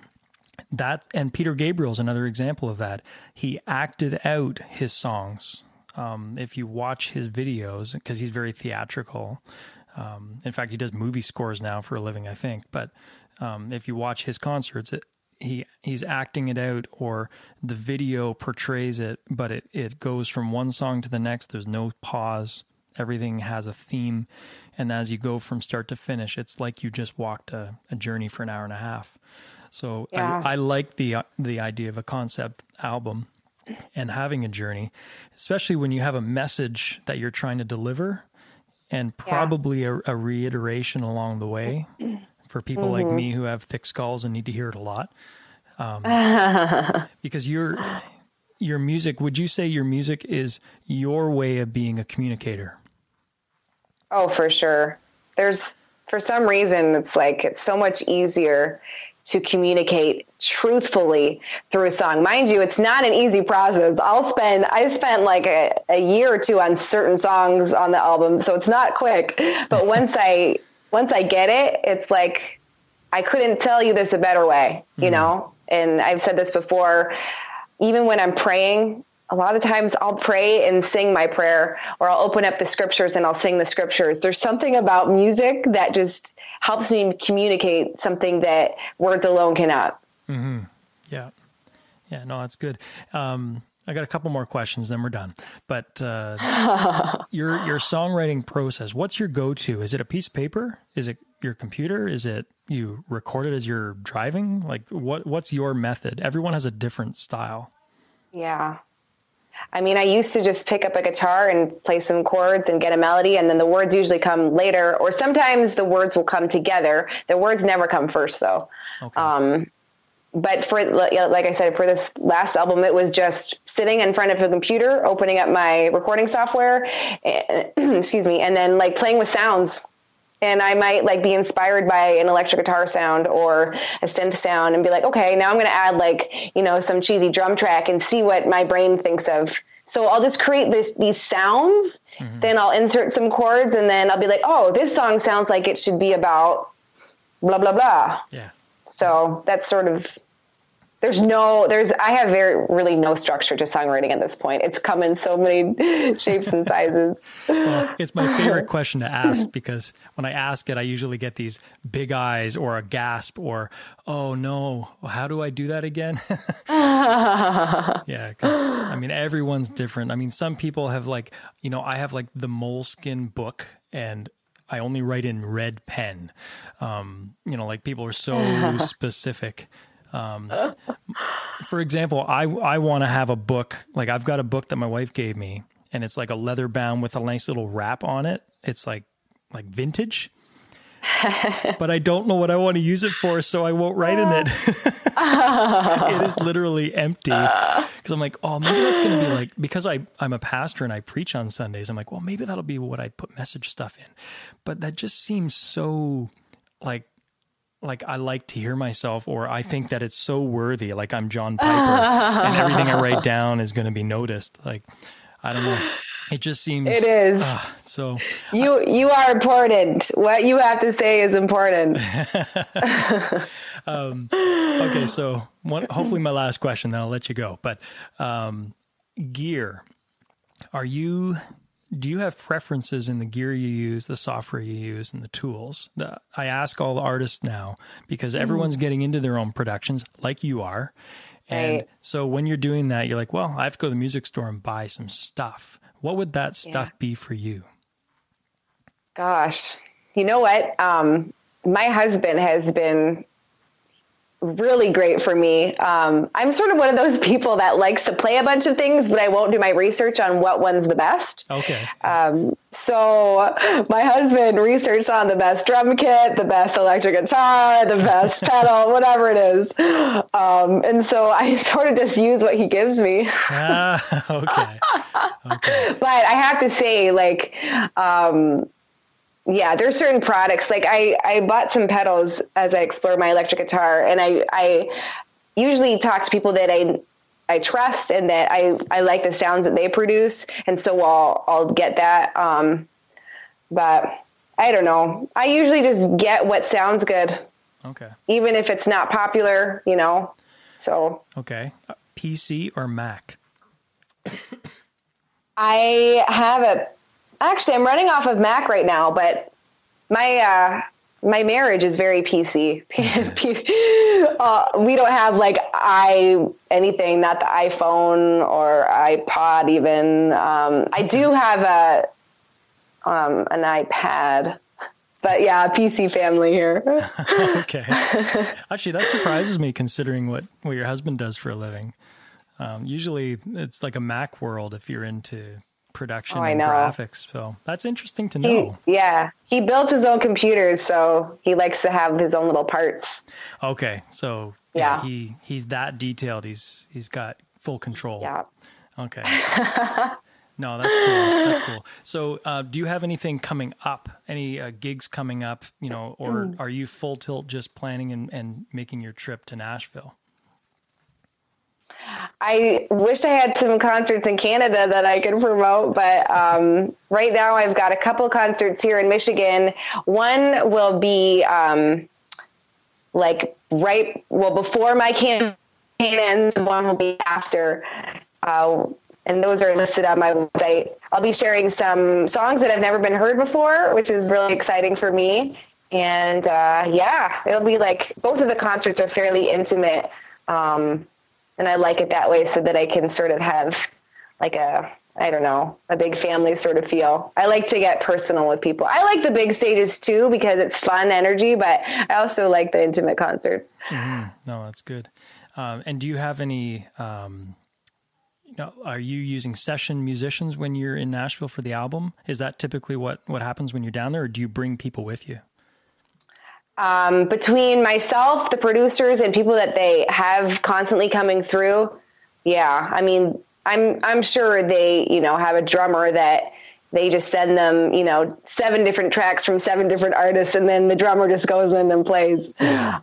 that and Peter Gabriel's another example of that. He acted out his songs. Um, if you watch his videos, because he's very theatrical. Um, in fact, he does movie scores now for a living, I think. But um, if you watch his concerts, it, he he's acting it out, or the video portrays it, but it it goes from one song to the next. There's no pause. Everything has a theme, and as you go from start to finish, it's like you just walked a, a journey for an hour and a half. So Yeah. I, I like the uh, the idea of a concept album and having a journey, especially when you have a message that you're trying to deliver, and probably a, a reiteration along the way for people mm-hmm. like me who have thick skulls and need to hear it a lot. Um, because your your music, would you say your music is your way of being a communicator? Oh, for sure. There's for some reason it's like it's so much easier to communicate truthfully through a song. Mind you, it's not an easy process. I'll spend I spent like a, a year or two on certain songs on the album, so it's not quick. But once I once I get it, it's like I couldn't tell you this a better way, you mm. know? And I've said this before, even when I'm praying, a lot of times I'll pray and sing my prayer, or I'll open up the scriptures and I'll sing the scriptures. There's something about music that just helps me communicate something that words alone cannot. Mm-hmm. Yeah. Yeah. No, that's good. Um, I got a couple more questions, then we're done. But uh, your your songwriting process, what's your go to? Is it a piece of paper? Is it your computer? Is it you record it as you're driving? Like what what's your method? Everyone has a different style. Yeah. I mean, I used to just pick up a guitar and play some chords and get a melody, and then the words usually come later, or sometimes the words will come together. The words never come first, though. Okay. Um, but for like I said, for this last album, it was just sitting in front of a computer, opening up my recording software, excuse me, and then like playing with sounds and I might like be inspired by an electric guitar sound or a synth sound and be like, okay, now I'm going to add like, you know, some cheesy drum track and see what my brain thinks of. So I'll just create this, these sounds, mm-hmm. then I'll insert some chords and then I'll be like, oh, this song sounds like it should be about blah, blah, blah. Yeah. So that's sort of there's no there's i have very really no structure to songwriting at this point. It's come in so many shapes and sizes. Well, it's my favorite question to ask because when i ask it i usually get these big eyes or a gasp or oh no. How do i do that again? Yeah because i mean everyone's different. I mean some people have like you know i have like the moleskin book and I only write in red pen. Um, you know, like people are so specific. Um, for example, I I want to have a book like I've got a book that my wife gave me, and it's like a leather bound with a nice little wrap on it. It's like like vintage. but I don't know what I want to use it for, so I won't write in it. it is literally empty because I'm like, oh, maybe that's going to be like because I I'm a pastor and I preach on Sundays. I'm like, well, maybe that'll be what I put message stuff in, but that just seems so like like I like to hear myself, or I think that it's so worthy, like I'm John Piper, and everything I write down is going to be noticed. Like I don't know. It just seems it is. Uh, so you you are important. What you have to say is important. um, okay, so one, hopefully my last question, then I'll let you go. But um, gear, are you do you have preferences in the gear you use, the software you use, and the tools? The, I ask all the artists now because mm. everyone's getting into their own productions, like you are. And right. so when you're doing that, you're like, well, I have to go to the music store and buy some stuff. What would that stuff yeah. be for you? Gosh, you know what? Um, my husband has been really great for me. Um, I'm sort of one of those people that likes to play a bunch of things, but I won't do my research on what one's the best. Okay. Um, so my husband researched on the best drum kit, the best electric guitar, the best pedal, whatever it is. Um, and so I sort of just use what he gives me. ah, okay. okay. But I have to say, like, um, yeah, there's certain products like I I bought some pedals as I explore my electric guitar, and I I usually talk to people that I I trust and that I I like the sounds that they produce, and so I'll I'll get that. Um, but I don't know. I usually just get what sounds good. Okay. Even if it's not popular, you know. So. Okay. Uh, PC or Mac? I have a Actually, I'm running off of Mac right now, but my uh, my marriage is very PC. uh, we don't have like i anything, not the iPhone or iPod even. Um, I do have a um, an iPad, but yeah, PC family here. okay, actually, that surprises me considering what what your husband does for a living. Um, usually, it's like a Mac world if you're into production Oh, and graphics. So that's interesting to He, know. yeah, he built his own computers, so he likes to have his own little parts. Okay, so yeah, Yeah. he he's that detailed. He's he's got full control. Yeah. Okay. no, that's cool. That's cool. So, uh, do you have anything coming up? Any uh, gigs coming up? You know, or Mm. are you full tilt just planning and, and making your trip to Nashville? I wish I had some concerts in Canada that I could promote, but um, right now I've got a couple concerts here in Michigan. One will be um, like right, well, before my campaign ends, one will be after. Uh, and those are listed on my website. I'll be sharing some songs that have never been heard before, which is really exciting for me. And uh, yeah, it'll be like both of the concerts are fairly intimate. Um, and I like it that way so that I can sort of have like a I don't know a big family sort of feel. I like to get personal with people. I like the big stages too because it's fun energy, but I also like the intimate concerts. Mm-hmm. No, that's good. Um, and do you have any? Um, you know, are you using session musicians when you're in Nashville for the album? Is that typically what what happens when you're down there, or do you bring people with you? Um, between myself, the producers, and people that they have constantly coming through, yeah, I mean, I'm I'm sure they you know have a drummer that they just send them you know seven different tracks from seven different artists, and then the drummer just goes in and plays.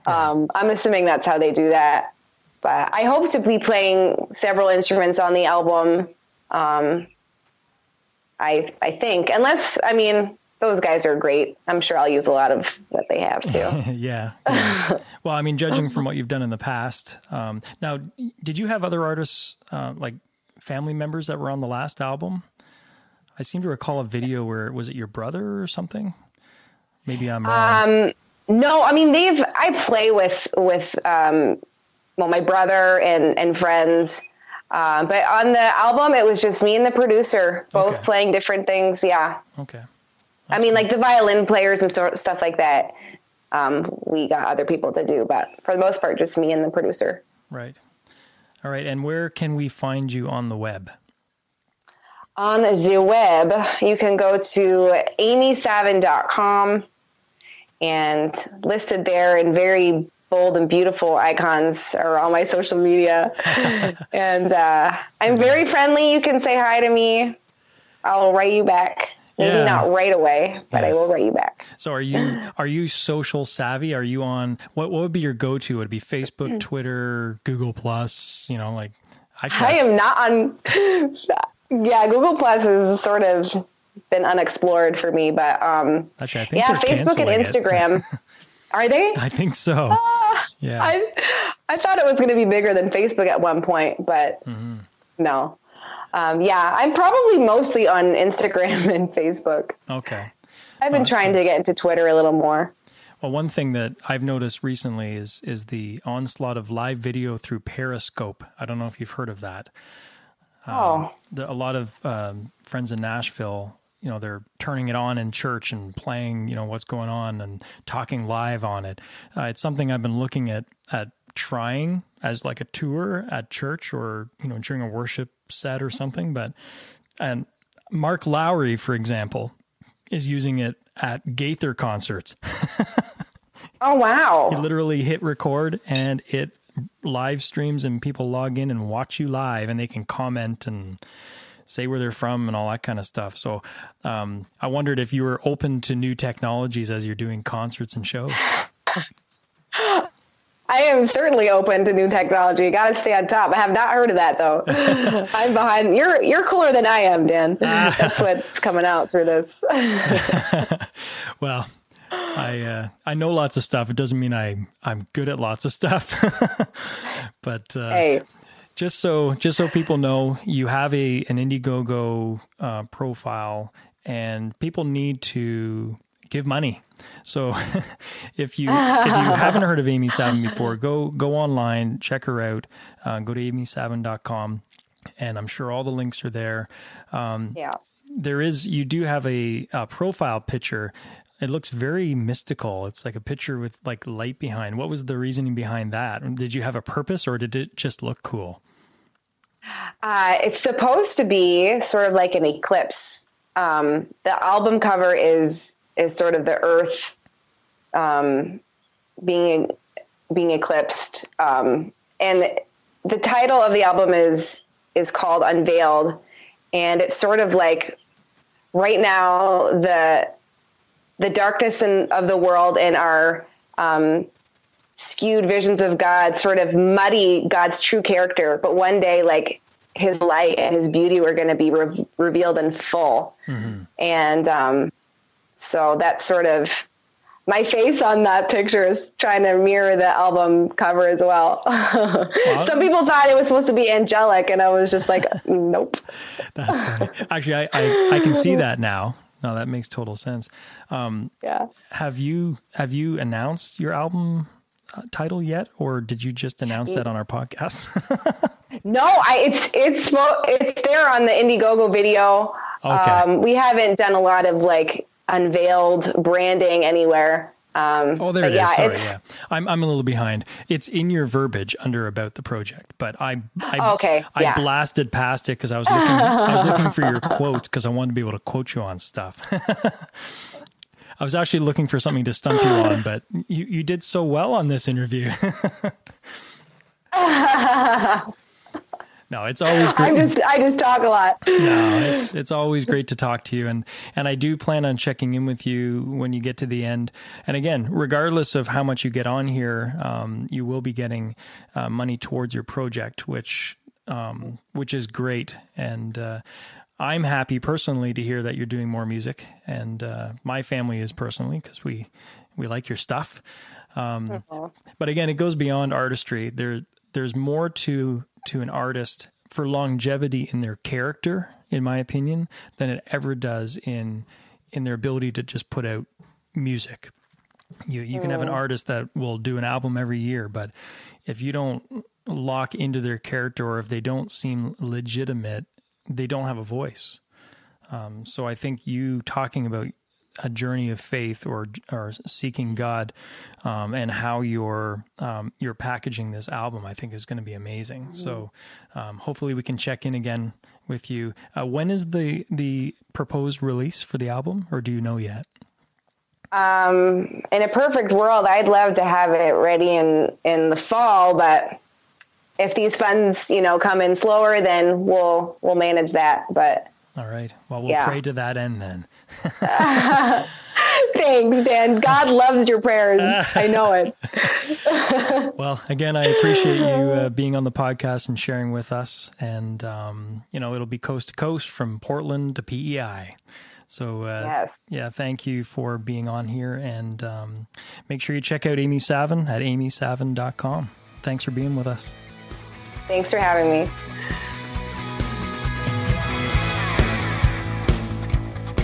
Um, I'm assuming that's how they do that. But I hope to be playing several instruments on the album. Um, I I think, unless I mean those guys are great. I'm sure I'll use a lot of what they have too. yeah. yeah. well, I mean, judging from what you've done in the past, um, now, did you have other artists, uh, like family members that were on the last album? I seem to recall a video where was it your brother or something? Maybe I'm wrong. No, I mean they've. I play with with um, well my brother and and friends, uh, but on the album it was just me and the producer, both Okay. playing different things. Yeah, okay. I mean like the violin players and sort stuff like that. Um, we got other people to do, but for the most part, just me and the producer. Right. All right. And where can we find you on the web? On the web, you can go to amysavin.com and listed there in very bold and beautiful icons are all my social media. and uh, I'm very friendly. You can say hi to me. I'll write you back. Maybe Yeah. not right away, but I will write you back. So are you are you social savvy? Are you on what what would be your go to? Would it be Facebook, Twitter, Google Plus? You know, like I I am not on. yeah, Google Plus has sort of been unexplored for me, but um, Actually, I think yeah, Facebook and. Instagram. Are they? I think so. yeah. I I thought it was going to be bigger than Facebook at one point, but Mm-hmm. no. Um, yeah, I'm probably mostly on Instagram and Facebook. okay. I've been trying to get into Twitter a little more. Well, one thing that I've noticed recently is is the onslaught of live video through Periscope. I don't know if you've heard of that. oh, The, a lot of um, friends in Nashville, you know, they're turning it on in church and playing, you know, what's going on and talking live on it. Uh, it's something I've been looking at at trying as like a tour at church or you know during a worship set or something. But and Mark Lowry, for example, is using it at Gaither concerts. oh wow. You literally hit record and it live streams and people log in and watch you live and they can comment and say where they're from and all that kind of stuff. So um, I wondered if you were open to new technologies as you're doing concerts and shows. I am certainly open to new technology. Got to stay on top. I have not heard of that though. I'm behind. You're you're cooler than I am, Dan. That's what's coming out through this. Well, I uh, I know lots of stuff. It doesn't mean I I'm good at lots of stuff. but uh, hey, just so just so people know, you have a an Indiegogo uh, profile, and people need to give money. So if you if you haven't heard of Amy Savin before, go go online, check her out. Uh, go to amysavin.com, and I'm sure all the links are there. yeah. There is you do have a, a profile picture. It looks very mystical. It's like a picture with like light behind. What was the reasoning behind that? Did you have a purpose, or did it just look cool? Uh, it's supposed to be sort of like an eclipse. Um, the album cover is is sort of the Earth um, being being eclipsed, um, and the title of the album is is called Unveiled, and it's sort of like right now the the darkness in, of the world and our um, skewed visions of God sort of muddy God's true character. But one day, like his light and his beauty were going to be re- revealed in full. Mm-hmm. And um, so that's sort of my face on that picture is trying to mirror the album cover as well. well Some people thought it was supposed to be angelic, and I was just like, nope. That's funny. Actually, I, I, I, can see that now. No, that makes total sense. Um, yeah. Have you have you announced your album uh, title yet, or did you just announce that on our podcast? no, I it's it's it's there on the Indiegogo video. Okay. Um, we haven't done a lot of like unveiled branding anywhere. Um, oh, there it yeah, is. Sorry, yeah. I'm I'm a little behind. It's in your verbiage under about the project, but I I, okay, I yeah. blasted past it because I was looking I was looking for your quotes because I wanted to be able to quote you on stuff. I was actually looking for something to stump you on, but you, you did so well on this interview. no, it's always great. I just I just talk a lot. no, it's it's always great to talk to you, and and I do plan on checking in with you when you get to the end. And again, regardless of how much you get on here, um, you will be getting uh, money towards your project, which um, which is great. And uh, I'm happy personally to hear that you're doing more music, and uh, my family is personally because we we like your stuff. Um. But again, it goes beyond artistry. There there's more to to an artist for longevity in their character, in my opinion, than it ever does in in their ability to just put out music. You you can have an mm. artist that will do an album every year, but if you don't lock into their character or if they don't seem legitimate they don't have a voice. Um, so I think you talking about a journey of faith or or seeking God, um, and how you're um, you're packaging this album, I think is going to be amazing. Mm-hmm. So um, hopefully we can check in again with you. Uh, when is the the proposed release for the album, or do you know yet? Um, in a perfect world, I'd love to have it ready in in the fall, but if these funds, you know, come in slower, then we'll we'll manage that. But all right, well, we'll yeah. pray to that end then. Thanks, Dan. God loves your prayers. I know it. well, again, I appreciate you uh, being on the podcast and sharing with us. And, um, you know, it'll be coast to coast from Portland to PEI. So, uh, yes. yeah, thank you for being on here. And um, make sure you check out Amy Savin at amysavin.com. Thanks for being with us. Thanks for having me.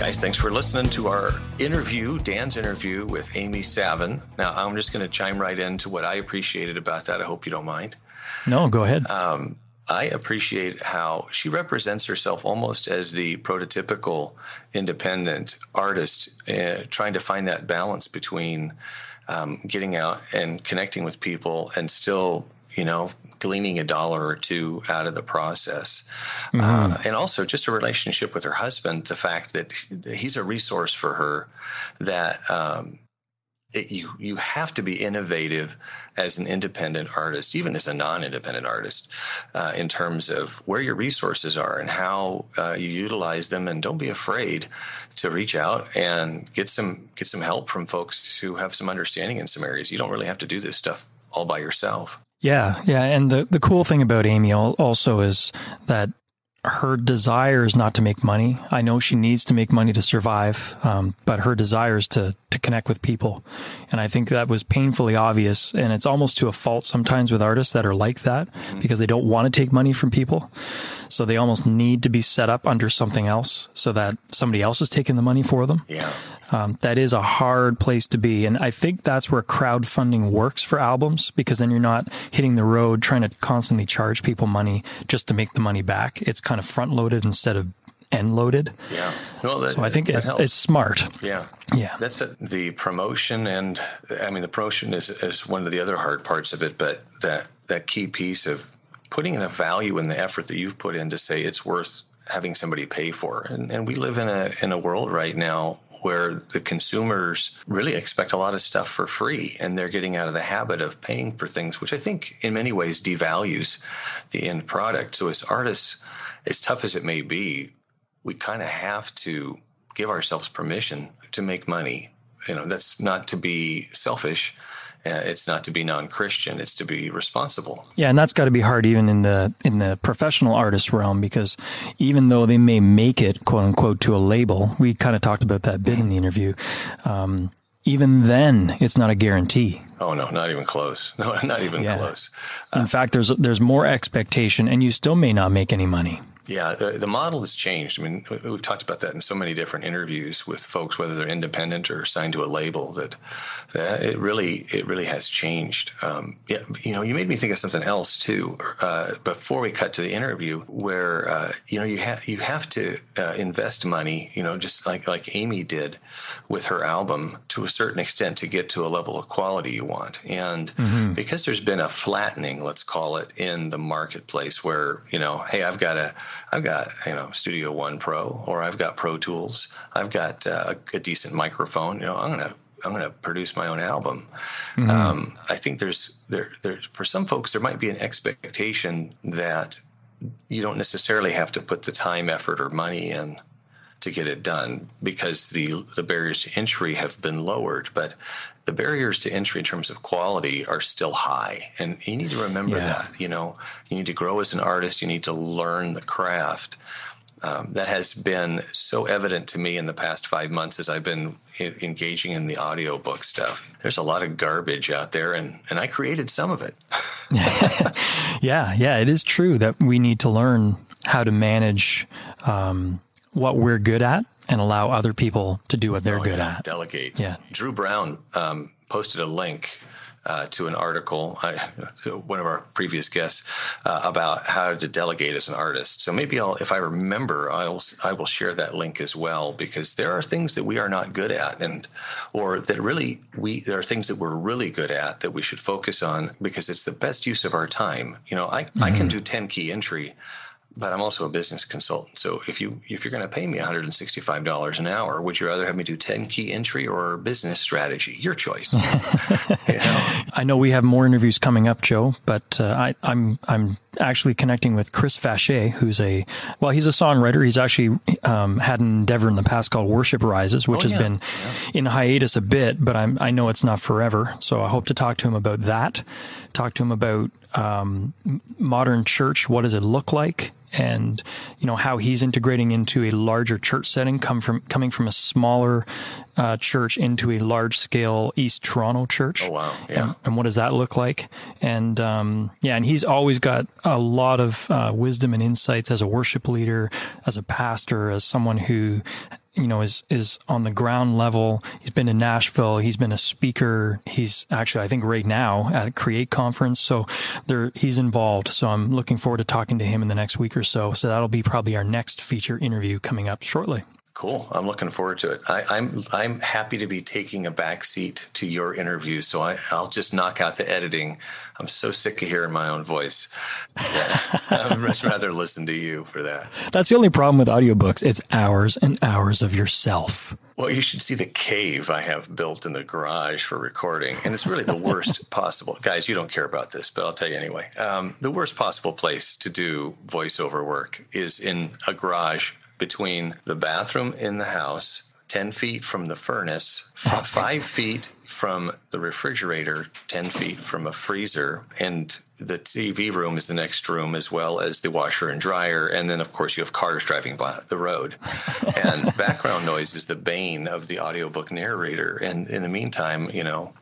Guys, thanks for listening to our interview, Dan's interview with Amy Savin. Now, I'm just going to chime right into what I appreciated about that. I hope you don't mind. No, go ahead. Um, I appreciate how she represents herself almost as the prototypical independent artist, uh, trying to find that balance between um, getting out and connecting with people and still, you know, gleaning a dollar or two out of the process. Mm-hmm. Uh, and also just a relationship with her husband, the fact that he's a resource for her that um, it, you you have to be innovative as an independent artist, even as a non-independent artist, uh, in terms of where your resources are and how uh, you utilize them. And don't be afraid to reach out and get some get some help from folks who have some understanding in some areas. You don't really have to do this stuff all by yourself. Yeah, yeah, and the the cool thing about Amy also is that her desire is not to make money. I know she needs to make money to survive, um, but her desire is to to connect with people, and I think that was painfully obvious. And it's almost to a fault sometimes with artists that are like that mm-hmm. because they don't want to take money from people, so they almost need to be set up under something else so that somebody else is taking the money for them. Yeah. Um, that is a hard place to be. And I think that's where crowdfunding works for albums because then you're not hitting the road trying to constantly charge people money just to make the money back. It's kind of front loaded instead of end loaded. Yeah. Well, that, so I think it, it's smart. Yeah. Yeah. That's a, the promotion. And I mean, the promotion is, is one of the other hard parts of it, but that, that key piece of putting in a value in the effort that you've put in to say it's worth having somebody pay for. And, and we live in a in a world right now where the consumers really expect a lot of stuff for free and they're getting out of the habit of paying for things, which I think in many ways devalues the end product. So as artists, as tough as it may be, we kind of have to give ourselves permission to make money. You know, that's not to be selfish. Uh, it's not to be non-Christian. It's to be responsible. Yeah, and that's got to be hard even in the in the professional artist realm because even though they may make it quote unquote to a label, we kind of talked about that bit in the interview. Um, even then, it's not a guarantee. Oh no, not even close. No, not even yeah. close. Uh, in fact, there's there's more expectation, and you still may not make any money. Yeah, the, the model has changed. I mean, we've talked about that in so many different interviews with folks, whether they're independent or signed to a label. That, that it really, it really has changed. Um, yeah, you know, you made me think of something else too. Uh, before we cut to the interview, where uh, you know you have you have to uh, invest money. You know, just like like Amy did with her album to a certain extent to get to a level of quality you want. And mm-hmm. because there's been a flattening, let's call it, in the marketplace, where you know, hey, I've got a I've got you know Studio One Pro or I've got Pro Tools. I've got uh, a decent microphone. You know, I'm gonna I'm gonna produce my own album. Mm-hmm. Um, I think there's there there for some folks there might be an expectation that you don't necessarily have to put the time, effort, or money in to get it done because the the barriers to entry have been lowered. But the barriers to entry in terms of quality are still high. And you need to remember yeah. that. You know, you need to grow as an artist, you need to learn the craft. Um, that has been so evident to me in the past five months as I've been I- engaging in the audiobook stuff. There's a lot of garbage out there, and, and I created some of it. yeah, yeah, it is true that we need to learn how to manage um, what we're good at and allow other people to do what they're oh, good yeah. at. Delegate. Yeah. Drew Brown um, posted a link uh, to an article, I, one of our previous guests, uh, about how to delegate as an artist. So maybe I'll, if I remember, I'll I will share that link as well because there are things that we are not good at, and or that really we there are things that we're really good at that we should focus on because it's the best use of our time. You know, I mm-hmm. I can mm-hmm. do ten key entry but I'm also a business consultant. So if you if you're going to pay me $165 an hour, would you rather have me do 10 key entry or business strategy? Your choice. you know? I know we have more interviews coming up, Joe, but uh, I, I'm I'm actually connecting with Chris Vache, who's a well, he's a songwriter. He's actually um, had an endeavor in the past called Worship Rises, which oh, has been yeah. in hiatus a bit, but I'm I know it's not forever. So I hope to talk to him about that. Talk to him about um, modern church. What does it look like? And you know how he's integrating into a larger church setting, come from coming from a smaller uh, church into a large scale East Toronto church. Oh wow! Yeah. And, and what does that look like? And um, yeah, and he's always got a lot of uh, wisdom and insights as a worship leader, as a pastor, as someone who you know is is on the ground level. He's been in Nashville. He's been a speaker. He's actually I think right now at a Create conference. So there he's involved. So I'm looking forward to talking to him in the next week or so. So that'll be probably our next feature interview coming up shortly. Cool. I'm looking forward to it. I, am I'm, I'm happy to be taking a back seat to your interview, so I, I'll just knock out the editing. I'm so sick of hearing my own voice. Yeah, I'd much rather listen to you for that. That's the only problem with audiobooks. It's hours and hours of yourself. Well, you should see the cave I have built in the garage for recording, and it's really the worst possible. Guys, you don't care about this, but I'll tell you anyway. Um, the worst possible place to do voiceover work is in a garage between the bathroom in the house, 10 feet from the furnace, five feet from the refrigerator, 10 feet from a freezer, and the TV room is the next room, as well as the washer and dryer. And then, of course, you have cars driving by the road. and background noise is the bane of the audiobook narrator. And in the meantime, you know,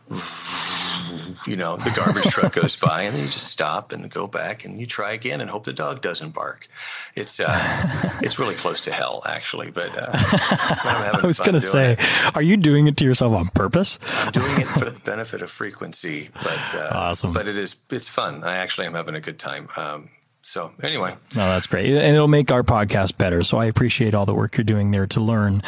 you know, the garbage truck goes by, and then you just stop and go back and you try again and hope the dog doesn't bark. It's uh, it's really close to hell, actually. But uh, I was going to say, it. are you doing it to yourself on purpose? I'm doing it for the benefit of frequency, but uh, awesome. But it is it's fun. I actually am having a good time. Um, So anyway, no, that's great, and it'll make our podcast better. So I appreciate all the work you're doing there to learn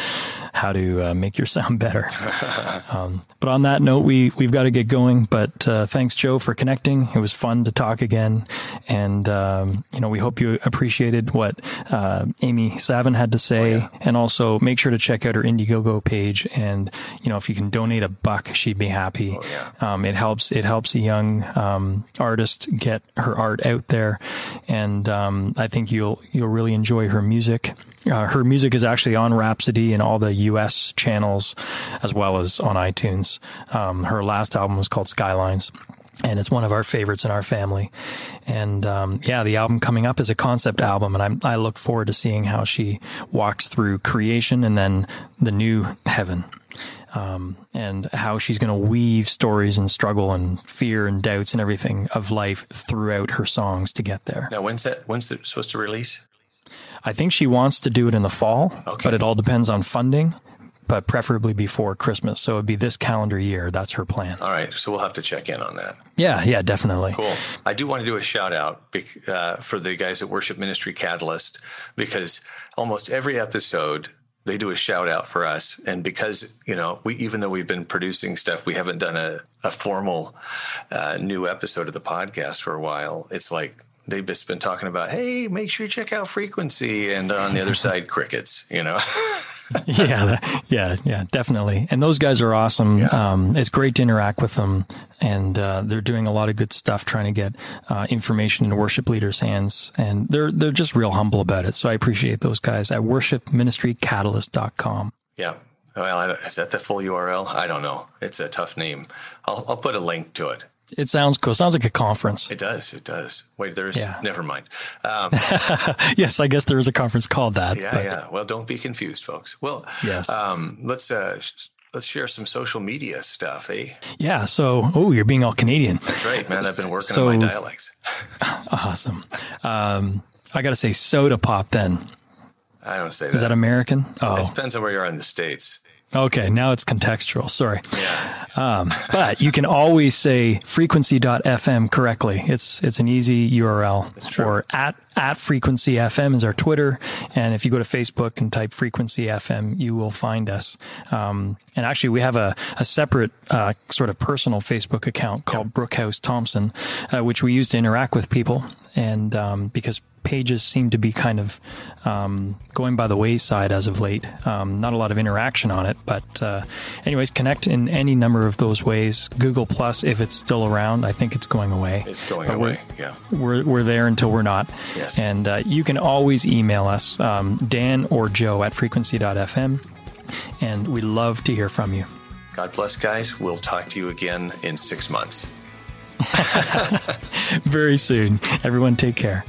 how to uh, make your sound better. um, but on that note, we we've got to get going. But uh, thanks, Joe, for connecting. It was fun to talk again, and um, you know we hope you appreciated what uh, Amy Savin had to say, oh, yeah. and also make sure to check out her Indiegogo page. And you know if you can donate a buck, she'd be happy. Oh, yeah. um, it helps it helps a young um, artist get her art out there, and um, I think you'll you'll really enjoy her music. Uh, her music is actually on Rhapsody and all the U.S. channels, as well as on iTunes. Um, her last album was called Skylines and it's one of our favorites in our family. And um, yeah, the album coming up is a concept album, and I'm, I look forward to seeing how she walks through creation and then the new heaven. Um, and how she's going to weave stories and struggle and fear and doubts and everything of life throughout her songs to get there. Now, when's that? When's it supposed to release? I think she wants to do it in the fall, okay. but it all depends on funding. But preferably before Christmas, so it'd be this calendar year. That's her plan. All right, so we'll have to check in on that. Yeah, yeah, definitely. Cool. I do want to do a shout out uh, for the guys at Worship Ministry Catalyst because almost every episode they do a shout out for us and because you know we even though we've been producing stuff we haven't done a, a formal uh, new episode of the podcast for a while it's like they've just been talking about, hey, make sure you check out frequency, and on the other side, crickets. You know. yeah, yeah, yeah, definitely. And those guys are awesome. Yeah. Um, it's great to interact with them, and uh, they're doing a lot of good stuff trying to get uh, information in worship leaders' hands, and they're they're just real humble about it. So I appreciate those guys at worshipministrycatalyst.com. Yeah. Well, is that the full URL? I don't know. It's a tough name. I'll, I'll put a link to it. It sounds cool. It sounds like a conference. It does. It does. Wait, there's. Yeah. Never mind. Um, yes, I guess there is a conference called that. Yeah, but. yeah. Well, don't be confused, folks. Well, yes. Um, let's uh, let's share some social media stuff, eh? Yeah. So, oh, you're being all Canadian. That's right, man. I've been working so, on my dialects. awesome. Um, I got to say, soda pop. Then. I don't say that. Is that American? Oh, it depends on where you are in the states. Okay, now it's contextual. Sorry. Um, but you can always say frequency.fm correctly. It's it's an easy URL. Or at at frequency FM is our Twitter. And if you go to Facebook and type frequency FM, you will find us. Um, and actually, we have a, a separate uh, sort of personal Facebook account called. Brookhouse Thompson, uh, which we use to interact with people. And um, because pages seem to be kind of um, going by the wayside as of late. Um, not a lot of interaction on it, but uh, anyways, connect in any number of those ways. Google Plus, if it's still around, I think it's going away. It's going but away. We're, yeah, we're we're there until we're not. Yes. And uh, you can always email us, um, Dan or Joe at frequency.fm, and we love to hear from you. God bless, guys. We'll talk to you again in six months. Very soon. Everyone, take care.